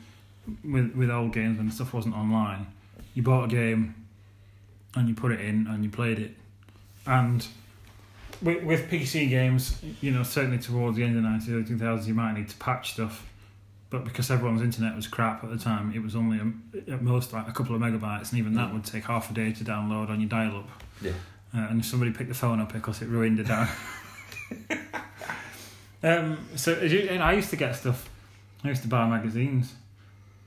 [SPEAKER 3] with with old games when stuff wasn't online. You bought a game and you put it in and you played it. And with, with PC games, you know, certainly towards the end of the nineties, early two thousands, you might need to patch stuff. But because everyone's internet was crap at the time, it was only um, at most like a couple of megabytes, and even that
[SPEAKER 2] Mm.
[SPEAKER 3] would take half a day to download on your dial-up.
[SPEAKER 2] Yeah.
[SPEAKER 3] Uh, and somebody picked the phone up because it ruined it down. um, so as you, and I used to get stuff. I used to buy magazines.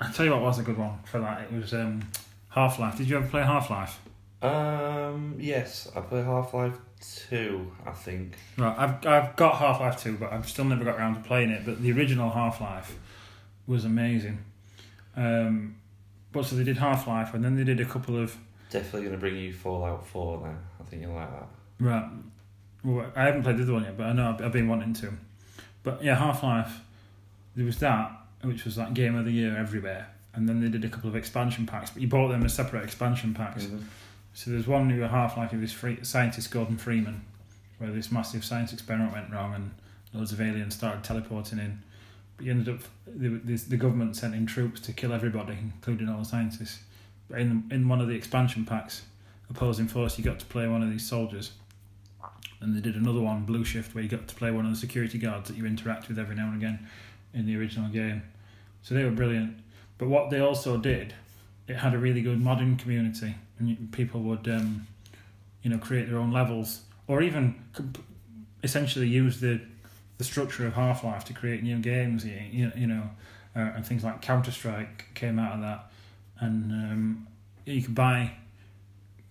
[SPEAKER 3] I'll tell you what was a good one for that. It was um, Half Life. Did you ever play Half Life?
[SPEAKER 2] Um, yes, I play Half Life Two. I think.
[SPEAKER 3] Right, I've I've got Half Life Two, but I've still never got around to playing it. But the original Half Life was amazing. Um, but so they did Half Life, and then they did a couple of
[SPEAKER 2] Definitely going to bring you Fallout Four then. Think you'll like that.
[SPEAKER 3] right. Well, I haven't played the other one yet, but I know I've, I've been wanting to. But yeah, Half Life. There was that, which was like Game of the Year everywhere, and then they did a couple of expansion packs. But you bought them as separate expansion packs. Mm-hmm. So there's one new Half Life of this free, scientist Gordon Freeman, where this massive science experiment went wrong and loads of aliens started teleporting in. But you ended up the, the, the government sent in troops to kill everybody, including all the scientists. But in in one of the expansion packs, opposing force, you got to play one of these soldiers. And they did another one, Blue Shift, where you got to play one of the security guards that you interact with every now and again in the original game. So they were brilliant. But what they also did, it had a really good modding community, and people would, um, you know, create their own levels, or even comp- essentially use the the structure of Half Life to create new games. You, you, you know, uh, and things like Counter Strike came out of that, and um, you could buy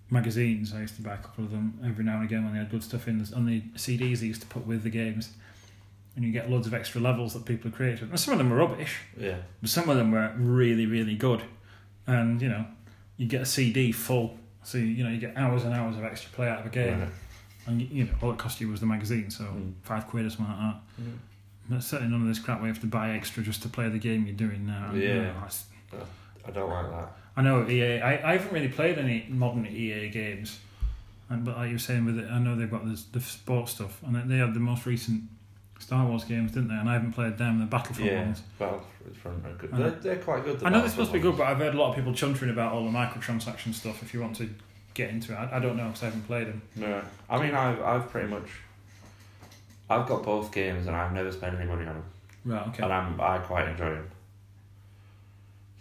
[SPEAKER 3] magazines. I used to buy a couple of them every now and again when they had good stuff in the, on the CDs they used to put with the games. And you get loads of extra levels that people had created. And some of them were rubbish,
[SPEAKER 2] Yeah.
[SPEAKER 3] but some of them were really, really good. And you know, you get a CD full, so you know you get hours and hours of extra play out of a game.
[SPEAKER 2] Right.
[SPEAKER 3] And you, know, all it cost you was the magazine, so
[SPEAKER 2] Mm.
[SPEAKER 3] five quid or something like that.
[SPEAKER 2] Mm.
[SPEAKER 3] But certainly none of this crap where you have to buy extra just to play the game you're doing now.
[SPEAKER 2] Yeah.
[SPEAKER 3] You know, it's-
[SPEAKER 2] I don't like that.
[SPEAKER 3] I know EA. I, I haven't really played any modern EA games, and but like you were saying with it, I know they've got this, the sports stuff, and they had the most recent Star Wars games, didn't they? And I haven't played them, the Battlefront
[SPEAKER 2] Yeah.
[SPEAKER 3] ones.
[SPEAKER 2] Battlefront are good. They're, they're quite good. the
[SPEAKER 3] I know they're supposed to be good, but I've heard a lot of people chuntering about all the microtransaction stuff. If you want to get into it, I, I don't know because I haven't played them.
[SPEAKER 2] No, I mean I've I've pretty much. I've got both games and I've never spent any money on them,
[SPEAKER 3] Right. Okay.
[SPEAKER 2] and I'm I quite enjoy them.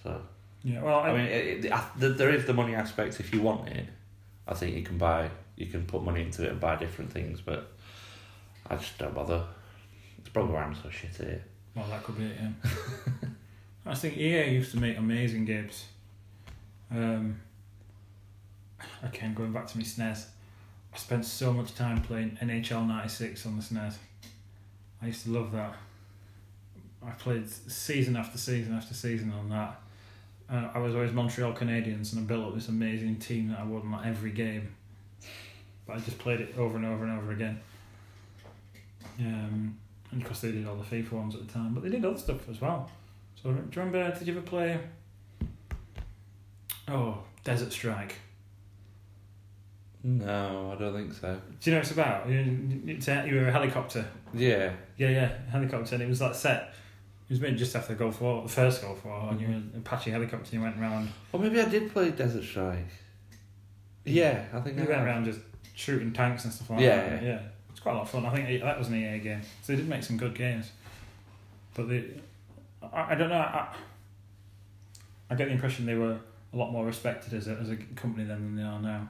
[SPEAKER 2] So
[SPEAKER 3] Yeah. Well, I,
[SPEAKER 2] I mean, it, it, I, there is the money aspect. If you want it, I think you can buy. You can put money into it and buy different things, but I just don't bother. It's probably why I'm so shit at it.
[SPEAKER 3] Well, that could be it, yeah. [LAUGHS] I think EA used to make amazing games. Um, again, going back to my SNES, I spent so much time playing NHL 96 on the SNES. I used to love that. I played season after season after season on that. Uh, I was always Montreal Canadiens and I built up this amazing team that I won like every game. But I just played it over and over and over again. Um, and of course they did all the FIFA ones at the time, but they did other stuff as well. So do you remember? Did you ever play? Oh, Desert Strike.
[SPEAKER 2] No, I don't think so.
[SPEAKER 3] Do you know what it's about? You, it's a, you were a helicopter.
[SPEAKER 2] Yeah,
[SPEAKER 3] Yeah, yeah, helicopter, and it was like set. It was made just after the Gulf War, the first Gulf War, and you mm-hmm. were an Apache helicopter. and You went around.
[SPEAKER 2] or maybe I did play Desert Strike. Yeah, I think
[SPEAKER 3] You
[SPEAKER 2] I
[SPEAKER 3] went around just shooting tanks and stuff like
[SPEAKER 2] Yeah,
[SPEAKER 3] that.
[SPEAKER 2] yeah.
[SPEAKER 3] yeah. It's quite a lot of fun. I think that was an EA game, so they did make some good games. But they, I, I don't know. I, I get the impression they were a lot more respected as a as a company then than they are now.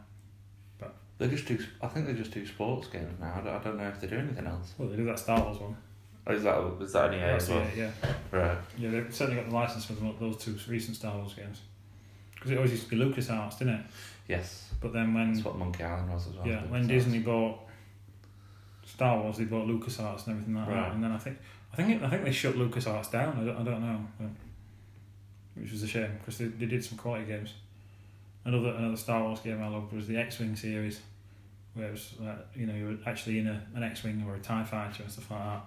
[SPEAKER 2] But they just do. I think they just do sports games now. I don't, I don't know if they do anything else.
[SPEAKER 3] Well, they did that Star Wars one.
[SPEAKER 2] Or is that is that an EA
[SPEAKER 3] That's
[SPEAKER 2] as well?
[SPEAKER 3] EA, yeah.
[SPEAKER 2] Right.
[SPEAKER 3] Yeah, they've certainly got the license for those two recent Star Wars games. Because it always used to be LucasArts, didn't it?
[SPEAKER 2] Yes,
[SPEAKER 3] But then when
[SPEAKER 2] that's what Monkey Island was as well.
[SPEAKER 3] yeah, when Disney bought Star Wars, they bought LucasArts and everything like
[SPEAKER 2] Right.
[SPEAKER 3] that. And then I think I think it, I think they shut LucasArts down. I don't, I don't know, but, which was a shame because they, they did some quality games. Another another Star Wars game I loved was the X-wing series, where it was uh, you know you were actually in a, an X-wing or a Tie fighter and stuff like that,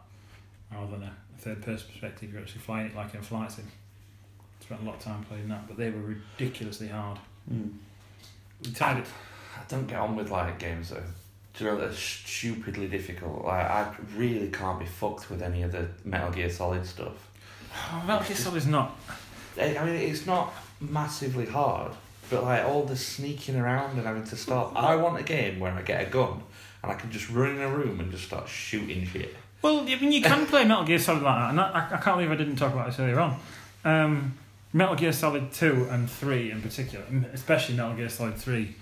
[SPEAKER 3] rather than a third person perspective. You're actually flying it like in a flight sim. Spent a lot of time playing that, but they were ridiculously hard.
[SPEAKER 2] Mm.
[SPEAKER 3] We tied it.
[SPEAKER 2] I don't get on with like games though. do you know that are stupidly difficult. Like I really can't be fucked with any of the Metal Gear Solid stuff.
[SPEAKER 3] Oh, [SIGHS] Metal Gear Solid is not.
[SPEAKER 2] I I mean, it's not massively hard, but like all the sneaking around and having to stop. I want a game where I get a gun and I can just run in a room and just start shooting shit.
[SPEAKER 3] Well, I mean, you can [LAUGHS] play Metal Gear Solid like that, and I, I can't believe I didn't talk about this earlier on. Um, Metal Gear Solid 2 and 3 in particular, especially Metal Gear Solid 3,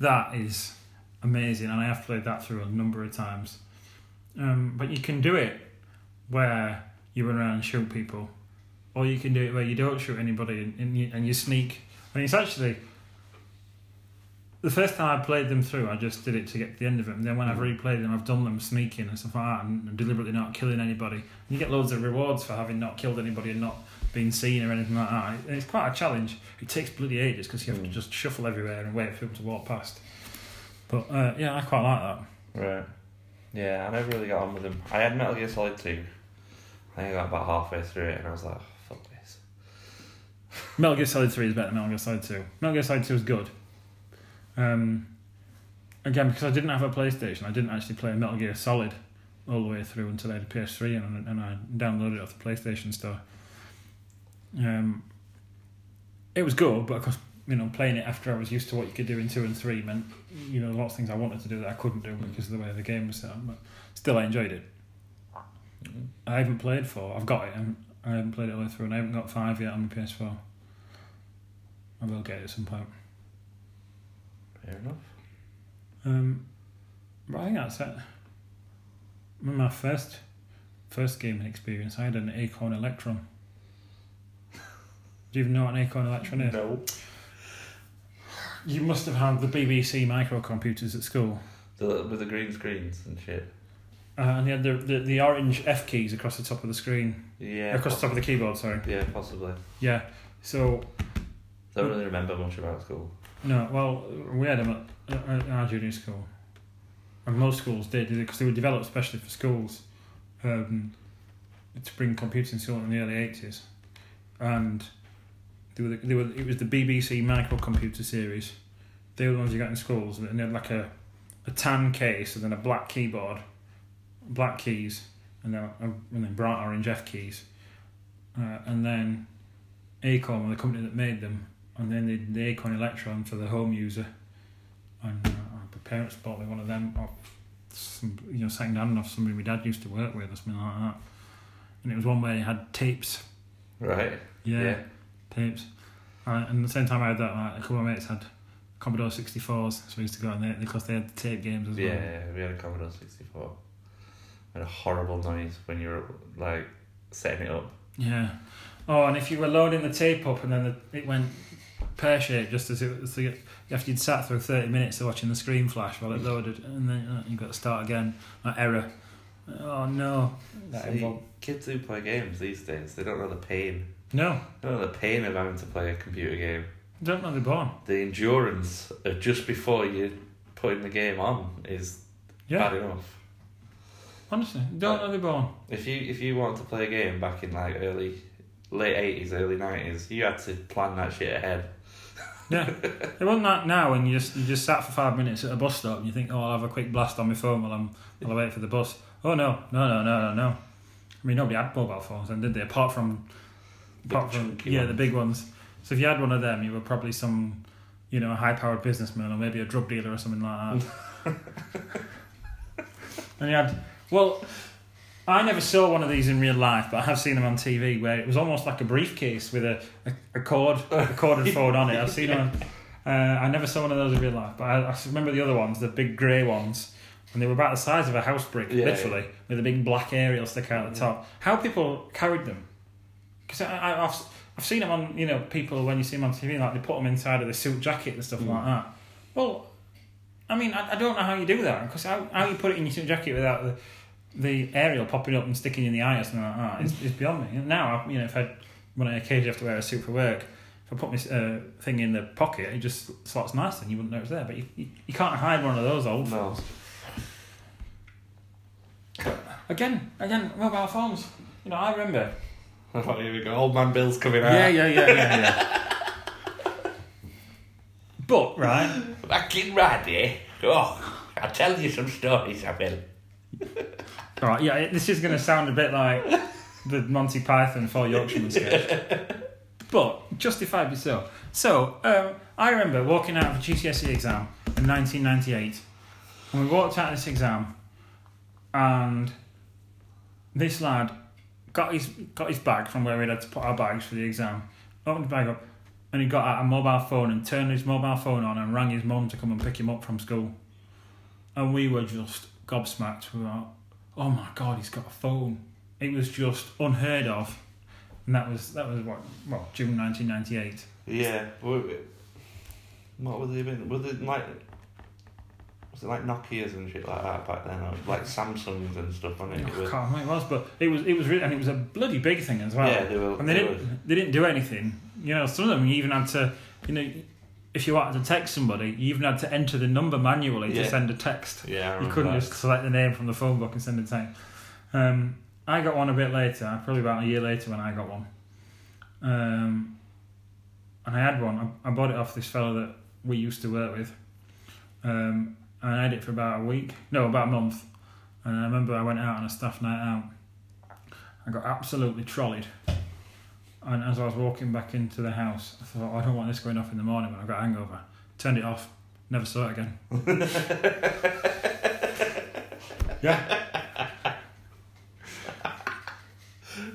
[SPEAKER 3] that is amazing, and I have played that through a number of times. Um, but you can do it where you run around and shoot people, or you can do it where you don't shoot anybody and, and, you, and you sneak. And it's actually the first time I played them through, I just did it to get to the end of it. And then when I've
[SPEAKER 2] Mm.
[SPEAKER 3] replayed them, I've done them sneaking and stuff like that, and deliberately not killing anybody. And you get loads of rewards for having not killed anybody and not been seen or anything like that. And it's quite a challenge. It takes bloody ages because you have to
[SPEAKER 2] Mm.
[SPEAKER 3] just shuffle everywhere and wait for them to walk past. But uh, yeah, I quite like that.
[SPEAKER 2] Right. Yeah, I never really got on with them. I had Metal Gear Solid 2. I think I got about halfway through it and I was like, fuck this.
[SPEAKER 3] Metal Gear Solid 3 is better than Metal Gear Solid 2. Metal Gear Solid 2 is good. Um, again, because I didn't have a PlayStation, I didn't actually play Metal Gear Solid all the way through until I had a PS3 and, and I downloaded it off the PlayStation Store. Um, it was good, but of course, you know, playing it after I was used to what you could do in 2 and 3 meant, you know, lots of things I wanted to do that I couldn't do because of the way the game was set up. But still, I enjoyed it. I haven't played 4. I've got it. and I haven't played it all the way through, and I haven't got 5 yet on my PS4. I will get it at some point.
[SPEAKER 2] Fair enough.
[SPEAKER 3] Um, but I think that's it. My first first gaming experience, I had an Acorn Electron. Do you even know what an Acorn Electron is?
[SPEAKER 2] No.
[SPEAKER 3] You must have had the BBC microcomputers at school.
[SPEAKER 2] The, with the green screens and shit.
[SPEAKER 3] Uh, and they had the, the, the orange F keys across the top of the screen.
[SPEAKER 2] Yeah.
[SPEAKER 3] across the top of the keyboard, sorry.
[SPEAKER 2] Yeah, possibly.
[SPEAKER 3] Yeah. So,
[SPEAKER 2] Don't really remember much about school.
[SPEAKER 3] No, well, we had them at, at our junior school. And most schools did, because they were developed especially for schools um, to bring computers in school in the early 80s. And they were, the- they were, it was the BBC microcomputer series. They were the ones you got in schools, and they had like a, a tan case and then a black keyboard, black keys, and then, and then bright orange F keys. Uh, and then Acorn the company that made them, and then the, the Acorn Electron for the home user. And uh, my parents bought me one of them off some, you know, second hand off somebody my dad used to work with or something like that. And it was one where it had tapes.
[SPEAKER 2] Right.
[SPEAKER 3] Yeah,
[SPEAKER 2] Yeah.
[SPEAKER 3] tapes. Uh, and at the same time I had that, like, a couple of mates had Commodore 64s, so we used to go on there because they had tape games as
[SPEAKER 2] Yeah,
[SPEAKER 3] well.
[SPEAKER 2] yeah, we had a Commodore 64. Had a horrible noise when you were, like, setting it up.
[SPEAKER 3] Yeah. Oh, and if you were loading the tape up and then the, it went pear shaped just as it was, after you'd sat through 30 minutes of watching the screen flash while it loaded, and then uh, you got to start again. That error. Oh no.
[SPEAKER 2] See, kids who play games these days, they don't know the pain.
[SPEAKER 3] No,
[SPEAKER 2] They don't know the pain of having to play a computer game.
[SPEAKER 3] don't know they're born.
[SPEAKER 2] The endurance of just before you're putting the game on is
[SPEAKER 3] Yeah,
[SPEAKER 2] bad enough.
[SPEAKER 3] honestly, don't know they're born.
[SPEAKER 2] If you if you want to play a game back in like early late eighties, early nineties, you had to plan that shit ahead.
[SPEAKER 3] Yeah, it wasn't that now when you just you just sat for five minutes at a bus stop and you think, oh, I'll have a quick blast on my phone while I'm while I wait for the bus. Oh no, no, no, no, no, no. I mean, nobody had mobile phones then, did they? Apart from,
[SPEAKER 2] Big
[SPEAKER 3] apart from yeah,
[SPEAKER 2] ones.
[SPEAKER 3] the big ones. So if you had one of them, you were probably some, you know, a high-powered businessman or maybe a drug dealer or something like that. [LAUGHS] and you had well. I never saw one of these in real life, but I have seen them on TV where it was almost like a briefcase with a, a, a cord, a corded phone on it. I've seen them. Uh, I never saw one of those in real life, but I, I remember the other ones, the big grey ones, and they were about the size of a house brick,
[SPEAKER 2] Yeah,
[SPEAKER 3] literally, with a big black aerial stick out the top. How people carried them? Because I, I, I've I've seen them on you know people when you see them on TV like they put them inside of the suit jacket and stuff
[SPEAKER 2] Mm.
[SPEAKER 3] like that. Well, I mean I, I don't know how you do that because how, how you put it in your suit jacket without the the aerial popping up and sticking in the eye or something like that is, is beyond me. Now I- you know if I when I occasionally have to wear a suit for work. If I put my uh, thing in the pocket, it just slots nice and you wouldn't know it's there. But you, you, you can't hide one of those old
[SPEAKER 2] No.
[SPEAKER 3] phones. Again, again, mobile phones. You know, I remember [LAUGHS]
[SPEAKER 2] Oh, here we go. Old man Bill's coming out.
[SPEAKER 3] Yeah, yeah, yeah, yeah, yeah. but right,
[SPEAKER 2] Back in my day. Oh, I'll tell you some stories, I will. [LAUGHS]
[SPEAKER 3] all right, yeah. This is going to sound a bit like the Monty Python for Yorkshiremen sketch, but justifiably so. So um, I remember walking out of a GCSE exam in 1998, and we walked out of this exam, and this lad got his got his bag from where we had to put our bags for the exam. Opened the bag up, and he got out a mobile phone and turned his mobile phone on and rang his mum to come and pick him up from school. And we were just gobsmacked. We were like, "Oh my god, he's got a phone!" It was just unheard of, and that was that was what well June 1998.
[SPEAKER 2] Yeah. we- What were they been? Were they like? Was it like Nokia's and shit like that back then? Or like Samsungs and stuff on it.
[SPEAKER 3] I
[SPEAKER 2] It was-
[SPEAKER 3] can't remember it was, but it was it was really, and it was a bloody big thing as well.
[SPEAKER 2] yeah, they were.
[SPEAKER 3] and they
[SPEAKER 2] they
[SPEAKER 3] didn't they didn't do anything. You know, some of them even had to, you know, if you wanted to text somebody, you even had to enter the number manually
[SPEAKER 2] Yeah.
[SPEAKER 3] to send a text.
[SPEAKER 2] yeah,
[SPEAKER 3] You couldn't
[SPEAKER 2] that.
[SPEAKER 3] just select the name from the phone book and send a text. Um, I got one a bit later, probably about a year later when I got one. Um, and I had one. I, I bought it off this fellow that we used to work with. Um, and I had it for about a week, no, about a month. And I remember I went out on a staff night out. I got absolutely trolleyed. And as I was walking back into the house, I thought, I don't want this going off in the morning when I've got a hangover. Turned it off, never saw it again. [LAUGHS] yeah.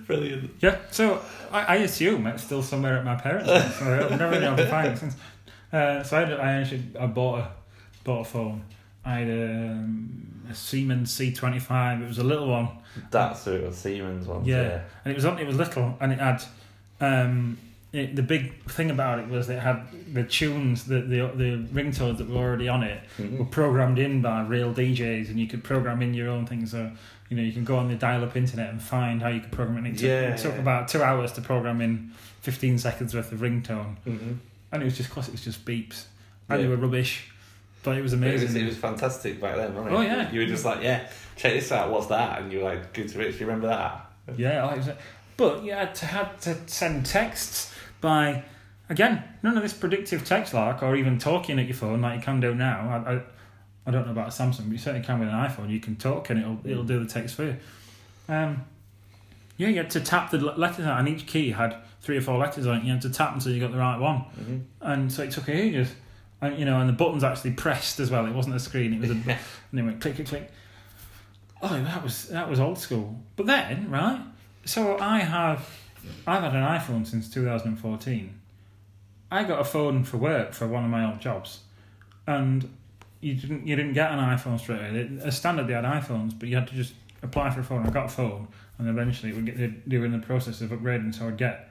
[SPEAKER 2] Brilliant.
[SPEAKER 3] Yeah, so I, I assume it's still somewhere at my parents' house. I've never been able to find it since. Uh, so I, had, I actually I bought a bought a phone. I had um, a Siemens C twenty five. It was a little one,
[SPEAKER 2] That's it was. Siemens one.
[SPEAKER 3] Yeah.
[SPEAKER 2] Yeah.
[SPEAKER 3] and it was on. It was little, and it had. Um, it, the big thing about it was it had the tunes, the the the ringtones that were already on it
[SPEAKER 2] Mhm.
[SPEAKER 3] were programmed in by real DJs, and you could program in your own things. So you know you can go on the dial-up internet and find how you could program it. It took,
[SPEAKER 2] Yeah,
[SPEAKER 3] it took
[SPEAKER 2] yeah.
[SPEAKER 3] about two hours to program in fifteen seconds worth of ringtone,
[SPEAKER 2] Mhm.
[SPEAKER 3] and it was just cause it was just beeps, and they
[SPEAKER 2] Yeah.
[SPEAKER 3] were rubbish, but it was
[SPEAKER 2] It
[SPEAKER 3] amazing.
[SPEAKER 2] was, it was fantastic back then, wasn't it?
[SPEAKER 3] Oh, yeah.
[SPEAKER 2] You were just like, yeah, check this out. What's that? And you were like, good to rich. You remember that?
[SPEAKER 3] Yeah, I like it. But you had to had to send texts by again none of this predictive text like or even talking at your phone like you can do now. I, I, I don't know about Samsung, but you certainly can with an iPhone. You can talk and it'll it'll do the text for you. Um, yeah, you had to tap the letters out, and each key had three or four letters on it. You had to tap until you got the right one,
[SPEAKER 2] Mm-hmm.
[SPEAKER 3] and so it took ages. And you know, and the buttons actually pressed as well. It wasn't a screen; it was a [LAUGHS] and they went click click click. Oh, that was that was old school. But then, right? So I have, I've had an iPhone since 2014. I got a phone for work for one of my old jobs, and you didn't you didn't get an iPhone straight away. As standard, they had iPhones, but you had to just apply for a phone. I got a phone, and eventually we get they were in the process of upgrading, so I'd get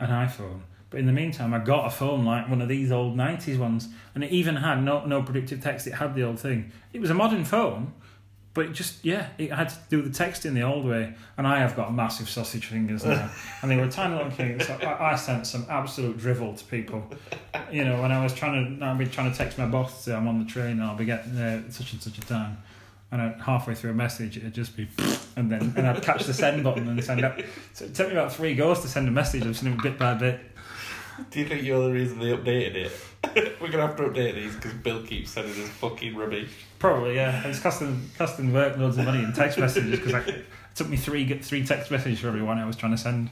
[SPEAKER 3] an iPhone. But in the meantime, I got a phone like one of these old '90s ones, and it even had no no predictive text. It had the old thing. It was a modern phone, but it just yeah, it had to do the texting the old way. And I have got massive sausage fingers now, and they were tiny little things. So I, I sent some absolute drivel to people. You know, when I was trying to, I'd be trying to text my boss say I'm on the train and I'll be getting there at such and such a time. And I, halfway through a message, it'd just be, and then and I'd catch the send button and send it. So it took me about three goes to send a message. I've sent it bit by bit.
[SPEAKER 2] Do you think you're the reason they updated it? [LAUGHS] We're gonna have to update these because Bill keeps sending us fucking rubbish.
[SPEAKER 3] Probably, yeah. It's costing costing work loads of money in text messages because it [LAUGHS] took me three three text messages for every one I was trying to send.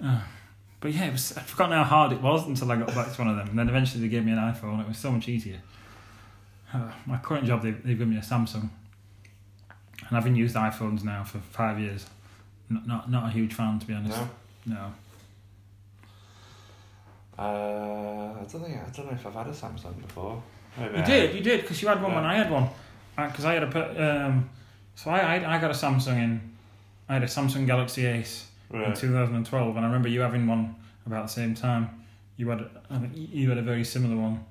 [SPEAKER 3] Oh. [LAUGHS] But yeah, it was, I'd forgotten how hard it was until I got back to one of them, and then eventually they gave me an iPhone. It was so much easier. Uh, my current job, they've, they've given me a Samsung, and I've been used iPhones now for five years. Not not, not a huge fan to be honest.
[SPEAKER 2] No.
[SPEAKER 3] No.
[SPEAKER 2] Uh, I don't think I don't know if I've had a Samsung before. Maybe
[SPEAKER 3] You
[SPEAKER 2] I
[SPEAKER 3] did,
[SPEAKER 2] have.
[SPEAKER 3] you did, because you had one when I had one. Because I had a, put- um, so I, I I got a Samsung in, I had a Samsung Galaxy Ace in 2012, and I remember you having one about the same time. You had, you had a very similar one,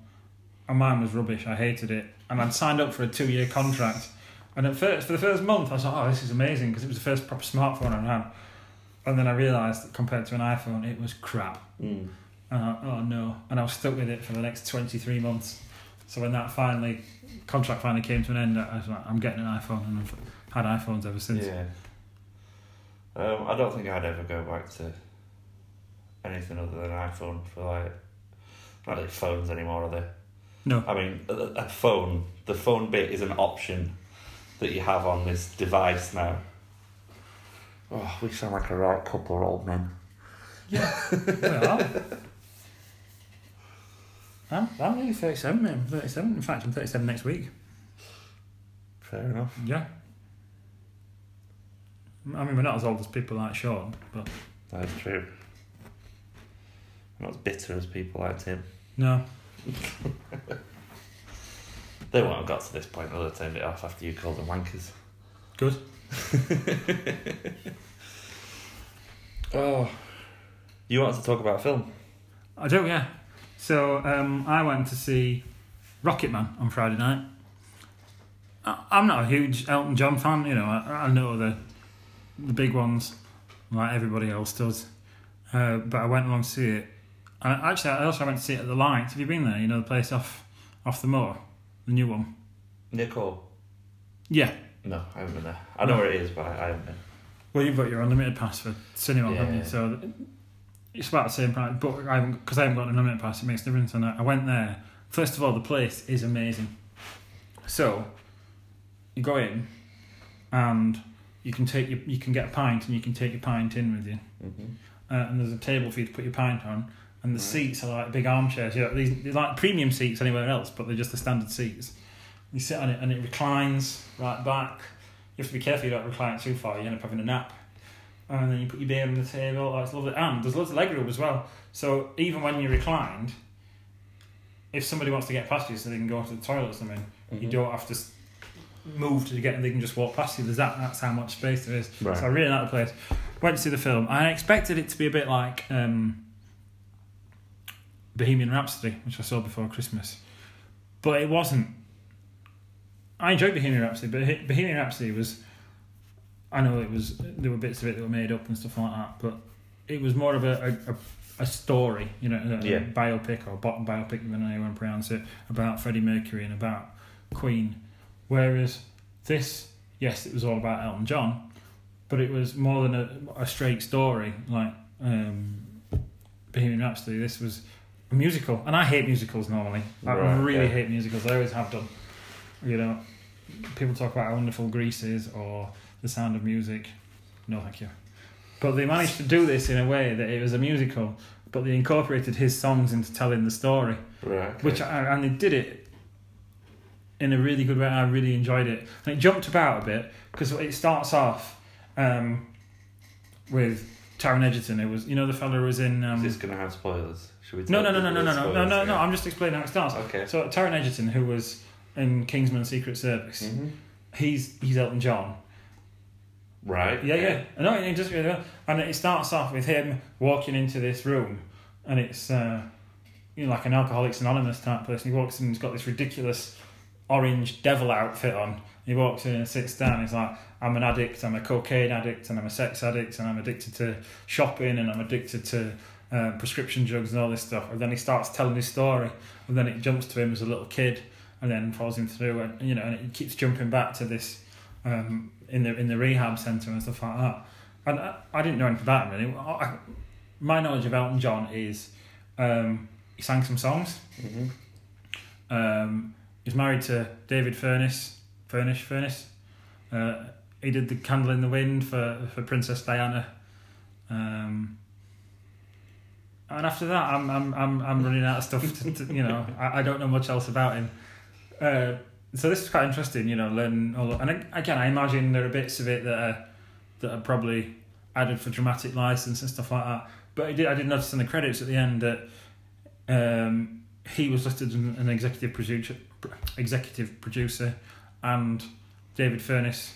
[SPEAKER 3] and mine was rubbish. I hated it, and I'd signed up for a two-year contract. And at first, for the first month, I was like, "Oh, this is amazing," because it was the first proper smartphone I'd had. And then I realised that compared to an iPhone, it was crap.
[SPEAKER 2] Mm.
[SPEAKER 3] And I, oh no! And I was stuck with it for the next twenty three months. So when that finally contract finally came to an end, I was like, I'm getting an iPhone, and I've had iPhones ever since.
[SPEAKER 2] Yeah. Um, I don't think I'd ever go back to anything other than an iPhone for like not like phones anymore, are they?
[SPEAKER 3] No.
[SPEAKER 2] I mean, a, a phone. The phone bit is an option that you have on this device now. Oh, we sound like a right couple of old men.
[SPEAKER 3] Yeah. [LAUGHS] well, I'm, I'm nearly 37, mate. I'm 37. In fact, I'm 37 next week.
[SPEAKER 2] Fair enough.
[SPEAKER 3] Yeah. I mean, we're not as old as people like Shaun, but
[SPEAKER 2] That's true. I'm not as bitter as people like Tim.
[SPEAKER 3] no. [LAUGHS]
[SPEAKER 2] They won't have got to this point, they'll have turned it off after you called them wankers.
[SPEAKER 3] Good. [LAUGHS]
[SPEAKER 2] Oh. You wanted to talk about film?
[SPEAKER 3] I do, yeah. So um, I went to see Rocketman on Friday night. I- I'm not a huge Elton John fan, you know. I, I know the the big ones, like everybody else does. Uh, but I went along to see it. And actually, I also went to see it at the Light. Have you been there? You know the place off off the moor, the new one.
[SPEAKER 2] Nicole.
[SPEAKER 3] Yeah.
[SPEAKER 2] No, I haven't been there. I know where it is, but I, I haven't been.
[SPEAKER 3] Well, you've got your unlimited pass for cinema, haven't you?
[SPEAKER 2] Yeah.
[SPEAKER 3] So it's about the same price. But I haven't because I haven't got an unlimited pass. It makes a difference. And I I went there. First of all, the place is amazing. So you go in, and you can take your, you can get a pint, and you can take your pint in with you.
[SPEAKER 2] Mm-hmm.
[SPEAKER 3] Uh, and there's a table for you to put your pint on. And the
[SPEAKER 2] Right.
[SPEAKER 3] seats are like big armchairs. You know, these they're like premium seats anywhere else, but they're just the standard seats. You sit on it, and it reclines right back. You have to be careful you don't recline too far. You end up having a nap. And then you put your beer on the table. Oh, it's lovely. And there's lots of leg room as well. So even when you're reclined, if somebody wants to get past you so they can go to the toilet or something,
[SPEAKER 2] Mm-hmm.
[SPEAKER 3] you don't have to move to get. They can just walk past you. There's that. That's how much space there is.
[SPEAKER 2] Right.
[SPEAKER 3] So I really like the place. Went to see the film. I expected it to be a bit like um, Bohemian Rhapsody, which I saw before Christmas, but it wasn't. I enjoyed Bohemian Rhapsody, but Bohemian Rhapsody was. I know it was. There were bits of it that were made up and stuff like that, but it was more of a a, a, story, you know, a,
[SPEAKER 2] Yeah.
[SPEAKER 3] biopic or bottom biopic, on how you want to pronounce it, about Freddie Mercury and about Queen. Whereas this, yes, it was all about Elton John, but it was more than a, a straight story like um, Bohemian Rhapsody. This was a musical, and I hate musicals normally. I
[SPEAKER 2] Right,
[SPEAKER 3] really
[SPEAKER 2] yeah.
[SPEAKER 3] hate musicals. I always have done. You know, people talk about how wonderful Grease is or The Sound of Music. No, thank you. But they managed to do this in a way that it was a musical, but they incorporated his songs into telling the story
[SPEAKER 2] Right. Okay.
[SPEAKER 3] which I, and they did it in a really good way. I really enjoyed it, and it jumped about a bit because it starts off um, with Taron Egerton. It was you know the fella who was in. Um,
[SPEAKER 2] this is going to have spoilers? Should we?
[SPEAKER 3] no, no, no, no, no, no, no, no, no, no. I'm just explaining how it starts.
[SPEAKER 2] Okay.
[SPEAKER 3] So Taron Egerton, who was in Kingsman Secret Service,
[SPEAKER 2] hmm
[SPEAKER 3] he's he's Elton John.
[SPEAKER 2] Right.
[SPEAKER 3] Yeah,
[SPEAKER 2] okay.
[SPEAKER 3] yeah. No, it just. And it starts off with him walking into this room, and it's uh, you know like an Alcoholics Anonymous type person. He walks in, and he's got this ridiculous orange devil outfit on. He walks in and sits down. He's like, "I'm an addict. I'm a cocaine addict, and I'm a sex addict, and I'm addicted to shopping, and I'm addicted to." Uh, prescription drugs and all this stuff, and then he starts telling his story, and then it jumps to him as a little kid, and then follows him through, and you know, and it keeps jumping back to this um, in the in the rehab centre and stuff like that. And I, I didn't know anything about him really. I, my knowledge of Elton John is um, he sang some songs.
[SPEAKER 2] hmm
[SPEAKER 3] Um, he's married to David Furness. Furnish Furness. Uh, he did the Candle in the Wind for for Princess Diana. Um, and after that, I'm I'm I'm, I'm running out of stuff. To, to, you know, [LAUGHS] I, I don't know much else about him. Uh, so this is quite interesting, you know, learning all. And again, I imagine there are bits of it that are that are probably added for dramatic license and stuff like that. But I did I did notice in the credits at the end that um, he was listed as an executive producer, executive producer, and David Furness,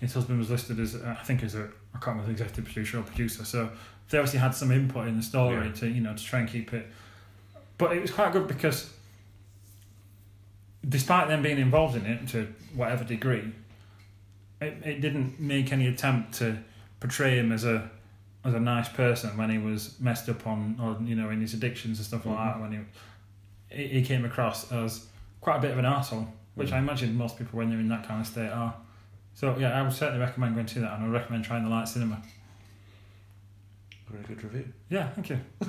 [SPEAKER 3] his husband, was listed as uh, I think as a I can't remember executive producer or producer. So they obviously had some input in the story
[SPEAKER 2] Yeah.
[SPEAKER 3] to you know to try and keep it. But it was quite good because, despite them being involved in it to whatever degree, it, it didn't make any attempt to portray him as a as a nice person when he was messed up on, on you know in his addictions and stuff like
[SPEAKER 2] Mhm.
[SPEAKER 3] that. When he, he came across as quite a bit of an arsehole, which
[SPEAKER 2] Mm.
[SPEAKER 3] I imagine most people when they're in that kind of state are. So yeah, I would certainly recommend going to that, and I would recommend trying the light cinema.
[SPEAKER 2] Very good review.
[SPEAKER 3] Yeah, thank you. [LAUGHS]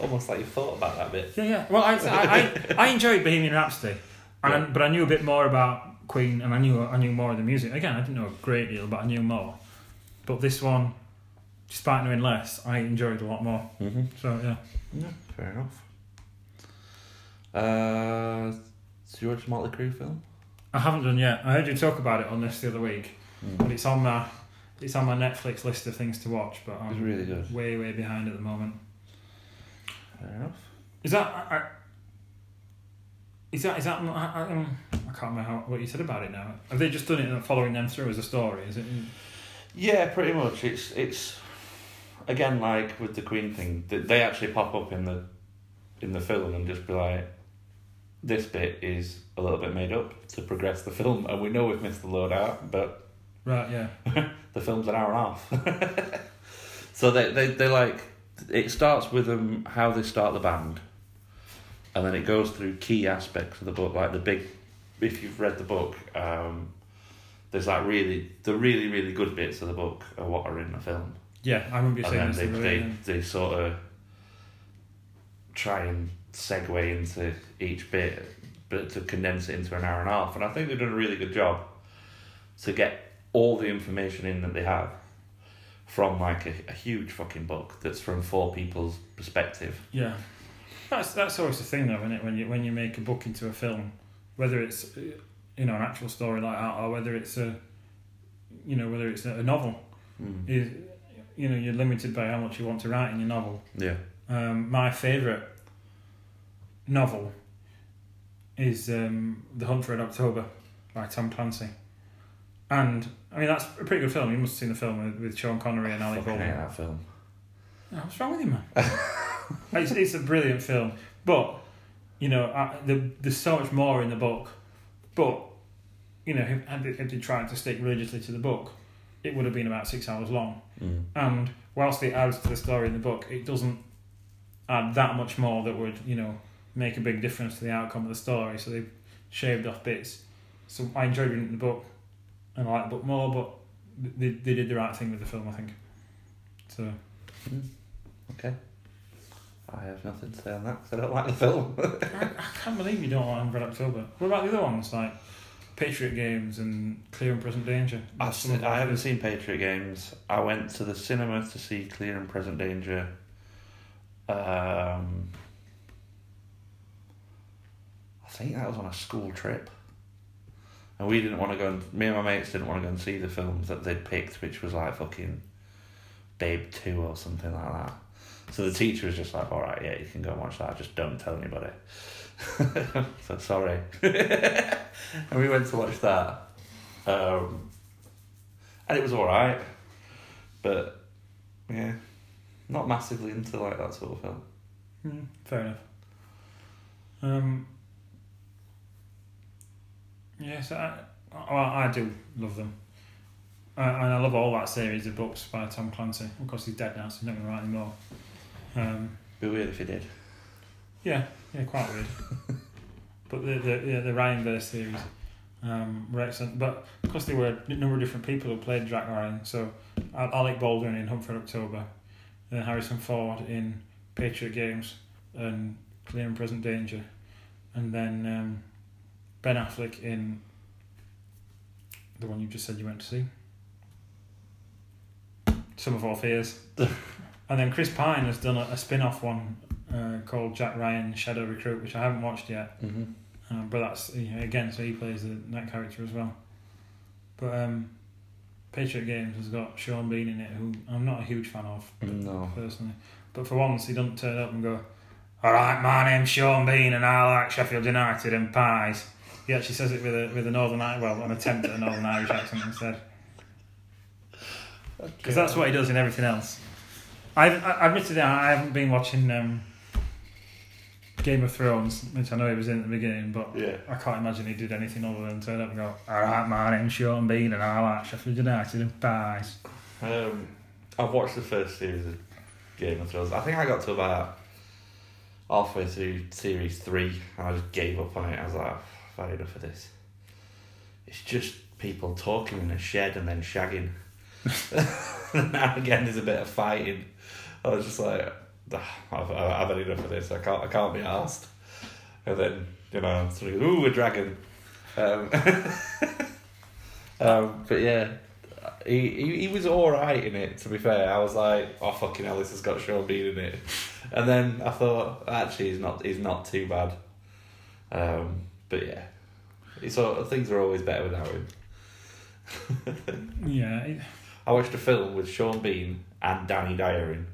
[SPEAKER 2] Almost like you thought about that bit.
[SPEAKER 3] Yeah, yeah. Well, I I, I, I enjoyed Bohemian Rhapsody, and I- but I knew a bit more about Queen, and I knew I knew more of the music. Again, I didn't know a great deal, but I knew more. But this one, despite knowing less, I enjoyed a lot more.
[SPEAKER 2] Mm-hmm.
[SPEAKER 3] So yeah.
[SPEAKER 2] Yeah, fair enough. Uh, so you watch Motley Crue film?
[SPEAKER 3] I haven't done yet. I heard you talk about it on this the other week, but it's on my it's on my Netflix list of things to watch. But I'm
[SPEAKER 2] really good.
[SPEAKER 3] way way behind at the moment.
[SPEAKER 2] Fair enough.
[SPEAKER 3] Is that I, I, is that is that I, I, um, I can't remember how, what you said about it now. Have they just done it and following them through as a story? Is it?
[SPEAKER 2] Yeah, pretty much. It's it's again like with the Queen thing. th- They actually pop up in the in the film and just be like, this bit is a little bit made up to progress the film, and we know we've missed the load out, but
[SPEAKER 3] Right, yeah. [LAUGHS]
[SPEAKER 2] the film's an hour and a half. [LAUGHS] so they, they, they like, it starts with them, how they start the band, and then it goes through key aspects of the book, like the big, if you've read the book, um, there's like really, the really, really good bits of the book are what are in the film.
[SPEAKER 3] Yeah, I remember you
[SPEAKER 2] And
[SPEAKER 3] saying
[SPEAKER 2] then
[SPEAKER 3] this.
[SPEAKER 2] they, they, they sort of try and segue into each bit, but to condense it into an hour and a half. And I think they've done a really good job to get all the information in that they have from like a, a huge fucking book that's from four people's perspective.
[SPEAKER 3] Yeah, that's that's always the thing, though, isn't it? When you when you make a book into a film, whether it's uh, you know an actual story like that, or whether it's a you know whether it's a novel,
[SPEAKER 2] Mm.
[SPEAKER 3] is you know you're limited by how much you want to write in your novel.
[SPEAKER 2] Yeah.
[SPEAKER 3] Um, my favourite novel is um, The Hunt for Red October by Tom Clancy. And, I mean, that's a pretty good film. You must have seen the film with, Sean Connery and
[SPEAKER 2] Alec
[SPEAKER 3] Baldwin.
[SPEAKER 2] that film.
[SPEAKER 3] Oh, what's wrong with you, man? [LAUGHS] it's, it's a brilliant film. But, you know, I, the, there's so much more in the book. But, you know, if, had they- if they tried to stick religiously to the book, it would have been about six hours long.
[SPEAKER 2] Mm.
[SPEAKER 3] And whilst it adds to the story in the book, it doesn't add that much more that would, you know, make a big difference to the outcome of the story. So they've shaved off bits. So I enjoyed reading the book and I like the book more, but they, they did the right thing with the film, I think. So,
[SPEAKER 2] Okay. I have nothing to say on that because I don't like the film. [LAUGHS]
[SPEAKER 3] I, I can't believe you don't like Red October. What about the other ones, like Patriot Games and Clear and Present Danger?
[SPEAKER 2] I've seen, I haven't
[SPEAKER 3] favourites.
[SPEAKER 2] seen Patriot Games. I went to the cinema to see Clear and Present Danger. Um, I think that was on a school trip. And we didn't want to go and, me and my mates didn't want to go and see the films that they'd picked, which was like fucking Babe 2 or something like that. So the teacher was just like, alright, yeah, you can go and watch that, just don't tell anybody. [LAUGHS] so sorry. [LAUGHS] and we went to watch that. Um, and it was alright. But, yeah, not massively into like that sort of film.
[SPEAKER 3] Mm, fair enough. Um, yes, I, well, I do love them. Uh, and I love all that series of books by Tom Clancy. Of course, he's dead now, so he's not going to write anymore. Um,
[SPEAKER 2] Be weird if he did.
[SPEAKER 3] yeah, yeah, quite weird. [LAUGHS] but the the yeah, the Ryan Verse series um, were excellent. But of course, there were a number of different people who played Jack Ryan. So Alec Baldwin in Hunt for October, then Harrison Ford in Patriot Games and Clear and Present Danger, and then um, Ben Affleck in the one you just said you went to see. Sum of All Fears. [LAUGHS] and then Chris Pine has done a, a spin off one uh, called Jack Ryan Shadow Recruit, which I haven't watched yet.
[SPEAKER 2] Mm-hmm.
[SPEAKER 3] Um, but that's you know, again, so he plays the, that character as well. But um, Patriot Games has got Sean Bean in it, who I'm not a huge fan of
[SPEAKER 2] No.
[SPEAKER 3] personally. But for once, he doesn't turn up and go, "All right, my name's Sean Bean, and I like Sheffield United and pies." He actually says it with a with a Northern well, an attempt at a Northern Irish accent instead, because that's what he does in everything else. I've, I admitted I haven't been watching um, Game of Thrones, which I know he was in at the beginning, but
[SPEAKER 2] Yeah.
[SPEAKER 3] I can't imagine he did anything other than turn up and go, "All right, my name's Sean Bean, and I like Sheffield United and pies."
[SPEAKER 2] Um, I've watched the first series of Game of Thrones. I think I got to about halfway through series three, and I just gave up on it. I was like, I've had enough of this. It's just people talking in a shed and then shagging. [LAUGHS] now again, there's a bit of fighting. I was just like, "Ah, I've, I've had enough of this. I can't, I can't be asked. And then, you know, sort of, ooh, a dragon. Um, [LAUGHS] um, but yeah, he, he, he was alright in it, to be fair. I was like, oh, fucking hell, this has got Sean Bean in it. And then I thought, actually, he's not, he's not too bad. Um, but yeah, it's all, things are always better without him.
[SPEAKER 3] Yeah, it-
[SPEAKER 2] I watched a film with Sean Bean and Danny Dyer in.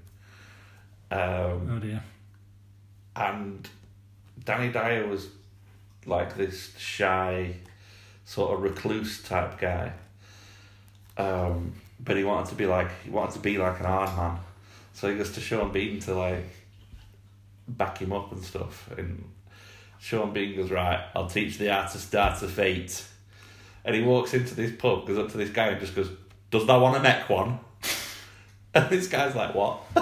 [SPEAKER 2] Um,
[SPEAKER 3] oh dear.
[SPEAKER 2] and Danny Dyer was like this shy, sort of recluse type guy. Um, but he wanted to be like he wanted to be like an hard man, so he goes to Sean Bean to like back him up and stuff. And Sean Bean goes, Right, I'll teach the art to start a fate. And he walks into this pub, goes up to this guy and just goes, Does that want a neck one? [LAUGHS] And this guy's like, What? [LAUGHS]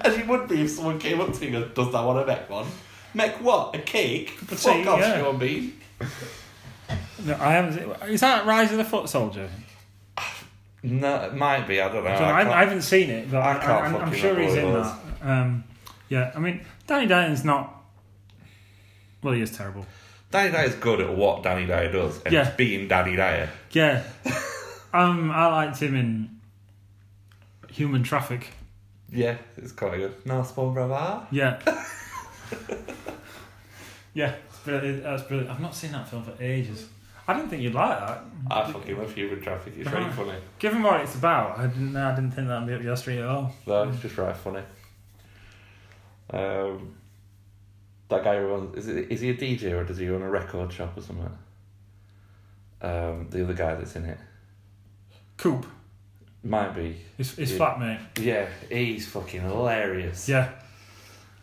[SPEAKER 2] As you would be if someone came up to you and goes, Does that want a neck one? Neck what? A cake?
[SPEAKER 3] But
[SPEAKER 2] Fuck
[SPEAKER 3] see,
[SPEAKER 2] off,
[SPEAKER 3] yeah.
[SPEAKER 2] Sean Bean.
[SPEAKER 3] No, I haven't. Is that Rise of the Foot Soldier?
[SPEAKER 2] No, it might be, I don't know.
[SPEAKER 3] I, don't know,
[SPEAKER 2] I
[SPEAKER 3] I, I haven't seen it, but
[SPEAKER 2] I,
[SPEAKER 3] I'm sure he's in that. Um, yeah, I mean, Danny Dyer's not. Well, he is terrible.
[SPEAKER 2] Danny Dyer's good at what Danny Dyer does, and
[SPEAKER 3] Yeah.
[SPEAKER 2] it's being Danny Dyer.
[SPEAKER 3] Yeah, [LAUGHS] um, I liked him in Human Traffic.
[SPEAKER 2] Yeah, it's quite good. Nice spawn brother.
[SPEAKER 3] Yeah, [LAUGHS] yeah, it's brilliant. that's brilliant. I've not seen that film for ages. I didn't think you'd like that.
[SPEAKER 2] I fucking love human traffic. It's really funny.
[SPEAKER 3] Given what it's about, I didn't. I didn't think that'd be up your street at all.
[SPEAKER 2] No, it's just right funny. Um, that guy who runs is it, is he a DJ or does he own a record shop or something? Um, the other guy that's in it
[SPEAKER 3] Coop,
[SPEAKER 2] might be.
[SPEAKER 3] his, his
[SPEAKER 2] Yeah.
[SPEAKER 3] flatmate.
[SPEAKER 2] Yeah, he's fucking hilarious.
[SPEAKER 3] Yeah,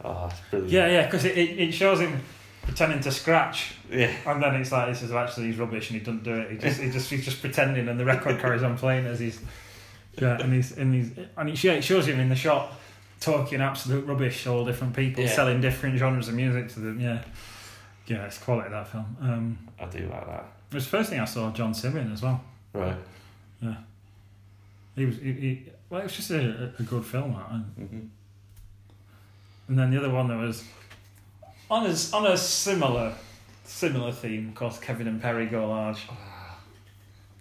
[SPEAKER 2] Oh, it's brilliant.
[SPEAKER 3] yeah, yeah. Because it, it, it shows him pretending to scratch,
[SPEAKER 2] Yeah.
[SPEAKER 3] and then it's like this is actually he's rubbish, and he doesn't do it. He just he just he's just pretending, and the record carries on playing as he's yeah, and he's and he's and it, yeah, it shows him in the shop talking absolute rubbish, all different people
[SPEAKER 2] Yeah.
[SPEAKER 3] selling different genres of music to them. Yeah, yeah, it's quality that film. Um,
[SPEAKER 2] I do like that.
[SPEAKER 3] it was the first thing I saw John Simm as well.
[SPEAKER 2] Right. Yeah.
[SPEAKER 3] He was he, he well, it was just a, a good film, that, and,
[SPEAKER 2] hmm
[SPEAKER 3] and then the other one that was on a on a similar similar theme, of course, Kevin and Perry Go Large.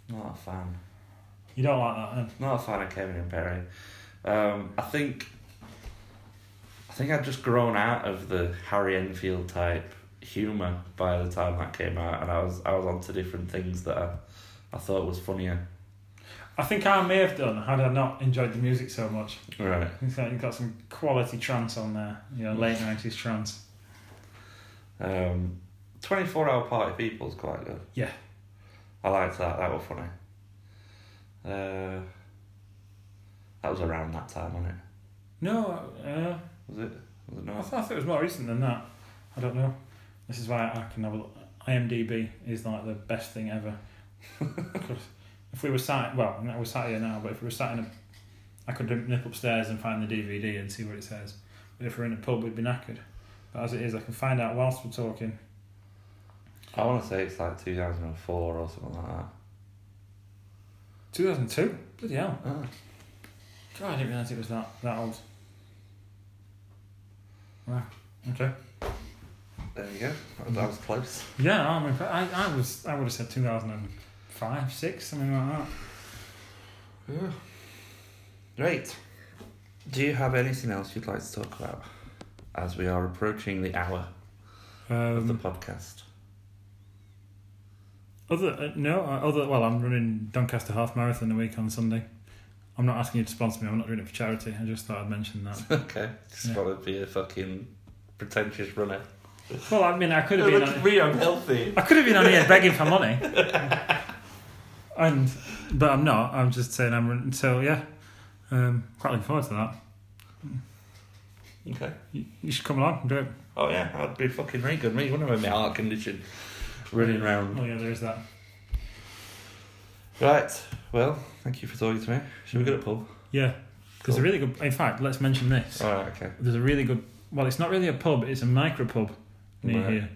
[SPEAKER 2] Not a fan.
[SPEAKER 3] You don't like that, then?
[SPEAKER 2] Not a fan of Kevin and Perry. Um, I think think I'd just grown out of the Harry Enfield type humour by the time that came out, and I was I was onto different things that I, I thought was funnier.
[SPEAKER 3] I think I may have done had I not enjoyed the music so much.
[SPEAKER 2] Right.
[SPEAKER 3] You've got, some quality trance on there, you know, late nineties trance.
[SPEAKER 2] Um, Twenty four hour party people people's quite good.
[SPEAKER 3] Yeah.
[SPEAKER 2] I liked that. That was funny. Uh, that was around that time, wasn't it?
[SPEAKER 3] No, uh,
[SPEAKER 2] Was it? Was it
[SPEAKER 3] I thought it was more recent than that. I don't know. This is why I can have a look. IMDb is like the best thing ever. [LAUGHS] if we were sat, well, we're sat here now, but if we were sat in a, I could nip upstairs and find the DVD and see what it says. But if we're in a pub, we'd be knackered. But as it is, I can find out whilst we're talking.
[SPEAKER 2] I want to say it's like two thousand and four or something like that.
[SPEAKER 3] 2002? Bloody hell.
[SPEAKER 2] Oh.
[SPEAKER 3] God, I didn't realise it was that, that old. Wow. Okay.
[SPEAKER 2] There you go. That, was close.
[SPEAKER 3] Yeah, I, mean, I, I was I would have said 2005, 6, something like that.
[SPEAKER 2] Yeah. Great. Do you have anything else you'd like to talk about as we are approaching the hour of the
[SPEAKER 3] Um,
[SPEAKER 2] podcast?
[SPEAKER 3] other uh, no, uh, other well, I'm running Doncaster Half Marathon a week on Sunday. I'm not asking you to sponsor me. I'm not doing it for charity. I just thought I'd mention that. [LAUGHS]
[SPEAKER 2] okay. Just
[SPEAKER 3] Yeah.
[SPEAKER 2] want to be a fucking pretentious runner.
[SPEAKER 3] well, I mean, I could have
[SPEAKER 2] Look
[SPEAKER 3] been
[SPEAKER 2] at
[SPEAKER 3] on,
[SPEAKER 2] me, I'm healthy.
[SPEAKER 3] I could have been on here [LAUGHS] begging for money, and but I'm not. I'm just saying I'm running. So yeah, um, quite looking forward to that.
[SPEAKER 2] Okay.
[SPEAKER 3] You, you should come along and do it.
[SPEAKER 2] Oh yeah, I'd be fucking very good. Me, wouldn't I, my heart condition, running around.
[SPEAKER 3] Oh yeah, there is that.
[SPEAKER 2] Right. Well, thank you for talking to me. Should we go to pub?
[SPEAKER 3] Yeah, there's a really good. In fact, let's mention this.
[SPEAKER 2] All right. Okay.
[SPEAKER 3] There's a really good. Well, it's not really a pub. It's a micro pub near
[SPEAKER 2] Right.
[SPEAKER 3] here.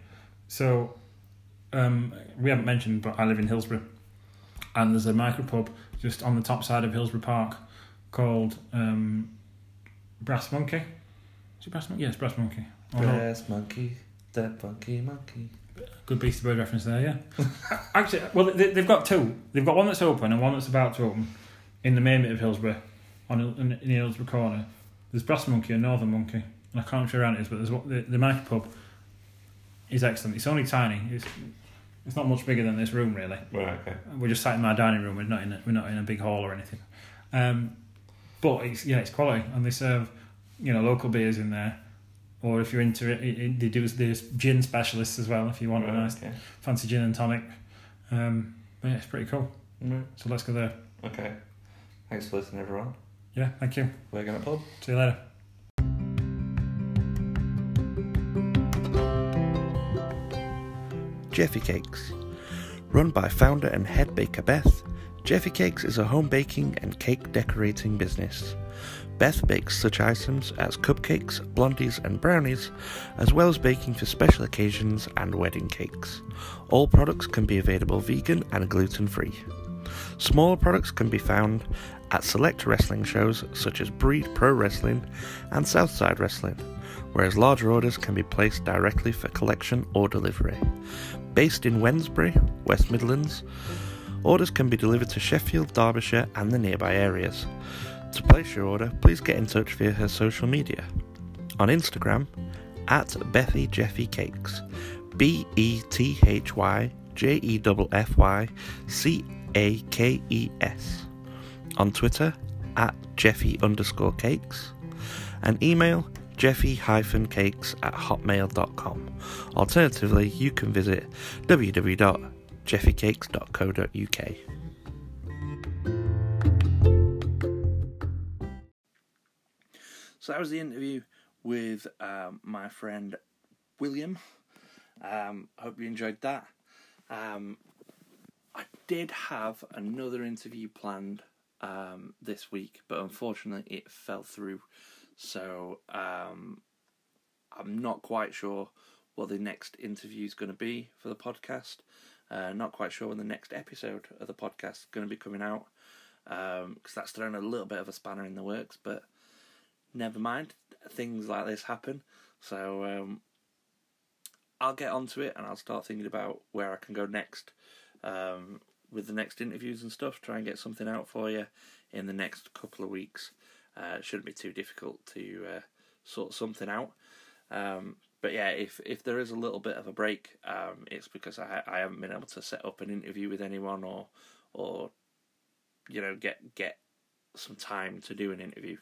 [SPEAKER 3] So, um, we haven't mentioned, but I live in Hillsborough, and there's a micro pub just on the top side of Hillsborough Park called um, Brass Monkey. Is it Brass Monkey? Yes, Brass Monkey. No.
[SPEAKER 2] Brass monkey, that funky monkey.
[SPEAKER 3] Good Beastie Boy reference there, yeah. [LAUGHS] Actually, well, they, they've got two. They've got one that's open and one that's about to open in the main bit of Hillsborough, on in, in the Hillsborough corner. There's Brass Monkey and Northern Monkey. And I can't remember around it is, but there's the the Mike pub is excellent. It's only tiny. It's it's not much bigger than this room really.
[SPEAKER 2] Right. Okay.
[SPEAKER 3] We're just sat in my dining room. We're not in a, we're not in a big hall or anything. Um, but it's yeah, it's quality, and they serve you know local beers in there or if you're into it, it they do there's gin specialists as well if you want
[SPEAKER 2] right, a
[SPEAKER 3] nice
[SPEAKER 2] okay.
[SPEAKER 3] fancy gin and tonic. Um, yeah, it's pretty cool. So let's go there.
[SPEAKER 2] Okay. Thanks for listening, everyone.
[SPEAKER 3] Yeah, thank you.
[SPEAKER 2] We're gonna pub.
[SPEAKER 3] See you later.
[SPEAKER 2] Jeffy Cakes. Run by founder and head baker Beth, Jeffy Cakes is a home baking and cake decorating business. Beth bakes such items as cupcakes, blondies, and brownies, as well as baking for special occasions and wedding cakes. All products can be available vegan and gluten free. Smaller products can be found at select wrestling shows such as Breed Pro Wrestling and Southside Wrestling, whereas larger orders can be placed directly for collection or delivery. Based in Wednesbury, West Midlands, orders can be delivered to Sheffield, Derbyshire, and the nearby areas. To place your order, please get in touch via her social media. On Instagram, at Bethy Jeffy Cakes, B E T H Y J E F F Y C A K E S. On Twitter, at Jeffy underscore cakes. And email jeffy cakes at hotmail.com. Alternatively, you can visit www.jeffycakes.co.uk. So that was the interview with um, my friend William. Um, hope you enjoyed that. Um, I did have another interview planned um, this week, but unfortunately it fell through. So um, I'm not quite sure what the next interview is going to be for the podcast. Uh, not quite sure when the next episode of the podcast is going to be coming out because um, that's thrown a little bit of a spanner in the works. But never mind, things like this happen. So um, I'll get onto it and I'll start thinking about where I can go next um, with the next interviews and stuff. Try and get something out for you in the next couple of weeks. Uh, it shouldn't be too difficult to uh, sort something out. Um, but yeah, if if there is a little bit of a break, um, it's because I I haven't been able to set up an interview with anyone or or you know get get some time to do an interview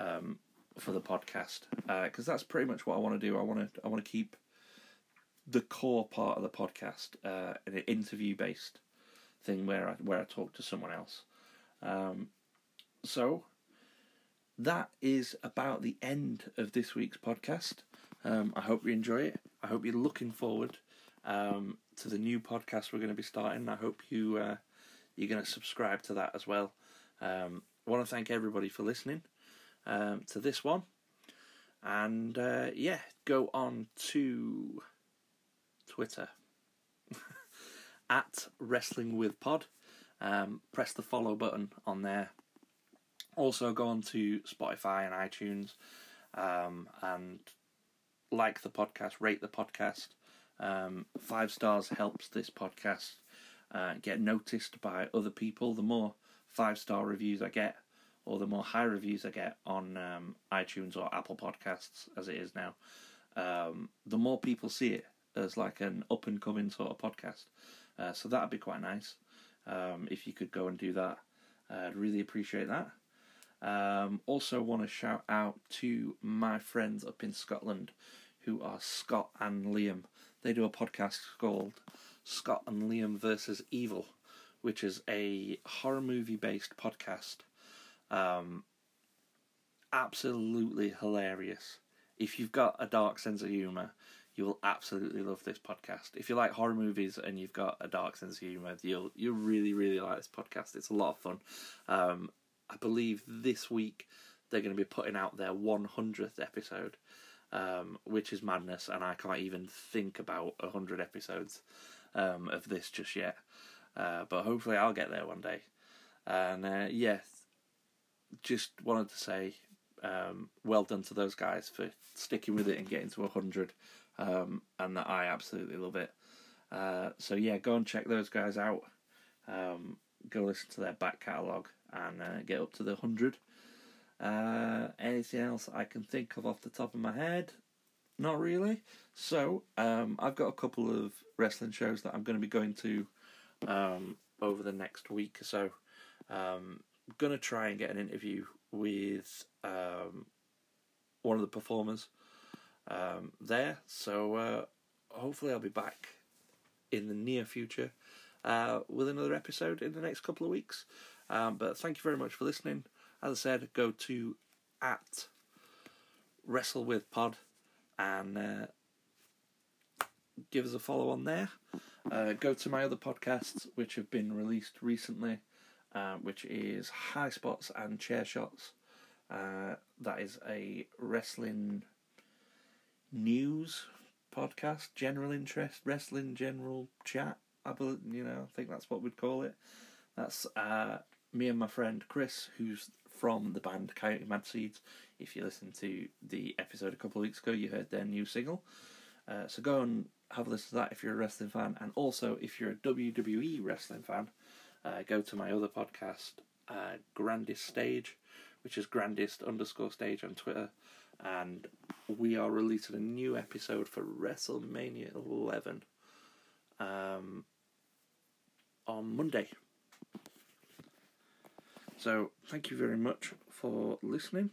[SPEAKER 2] um, for the podcast because uh, that's pretty much what I want to do. I want to I want to keep the core part of the podcast uh, an interview based thing where I where I talk to someone else. Um, so that is about the end of this week's podcast. Um, I hope you enjoy it. I hope you're looking forward um, to the new podcast we're going to be starting. I hope you uh, you're going to subscribe to that as well. Um, I want to thank everybody for listening um, to this one. And uh, yeah, go on to Twitter [LAUGHS] at Wrestling with Pod. Um, press the follow button on there. Also, go on to Spotify and iTunes um, and like the podcast, rate the podcast. Um, five stars helps this podcast uh, get noticed by other people. The more five star reviews I get, or the more high reviews I get on um, iTunes or Apple Podcasts, as it is now, um, the more people see it as like an up and coming sort of podcast. Uh, so that'd be quite nice um, if you could go and do that. I'd really appreciate that. Um, also, want to shout out to my friends up in Scotland who are Scott and Liam. They do a podcast called Scott and Liam versus Evil, which is a horror movie based podcast um, absolutely hilarious. If you've got a dark sense of humour, you will absolutely love this podcast. If you like horror movies and you've got a dark sense of humour, you'll you'll really really like this podcast. It's a lot of fun. Um, I believe this week they're going to be putting out their 100th episode, um, which is madness, and I can't even think about 100 episodes um, of this just yet. Uh, but hopefully, I'll get there one day. And uh, yes, just wanted to say um, well done to those guys for sticking with it and getting to 100 um, and that I absolutely love it. Uh, so yeah, go and check those guys out. Um, go listen to their back catalogue and uh, get up to the 100. Uh, anything else I can think of off the top of my head? Not really. So um, I've got a couple of wrestling shows that I'm going to be going to um, over the next week or so. Um, gonna try and get an interview with um, one of the performers um, there. So uh, hopefully, I'll be back in the near future uh, with another episode in the next couple of weeks. Um, but thank you very much for listening. As I said, go to at Wrestle with Pod and uh, give us a follow on there. Uh, go to my other podcasts, which have been released recently, uh, which is High Spots and Chair Shots. Uh, that is a wrestling news podcast, general interest, wrestling general chat. I believe, you know, I think that's what we'd call it. That's uh, me and my friend Chris, who's from the band Coyote Mad Seeds. If you listened to the episode a couple of weeks ago, you heard their new single. Uh, so go and have a listen to that if you're a wrestling fan, and also if you're a WWE wrestling fan, uh, go to my other podcast, uh, Grandest Stage, which is grandest underscore stage on Twitter, and we are releasing a new episode for WrestleMania 11 um, on Monday. So, thank you very much for listening,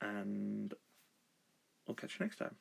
[SPEAKER 2] and I'll catch you next time.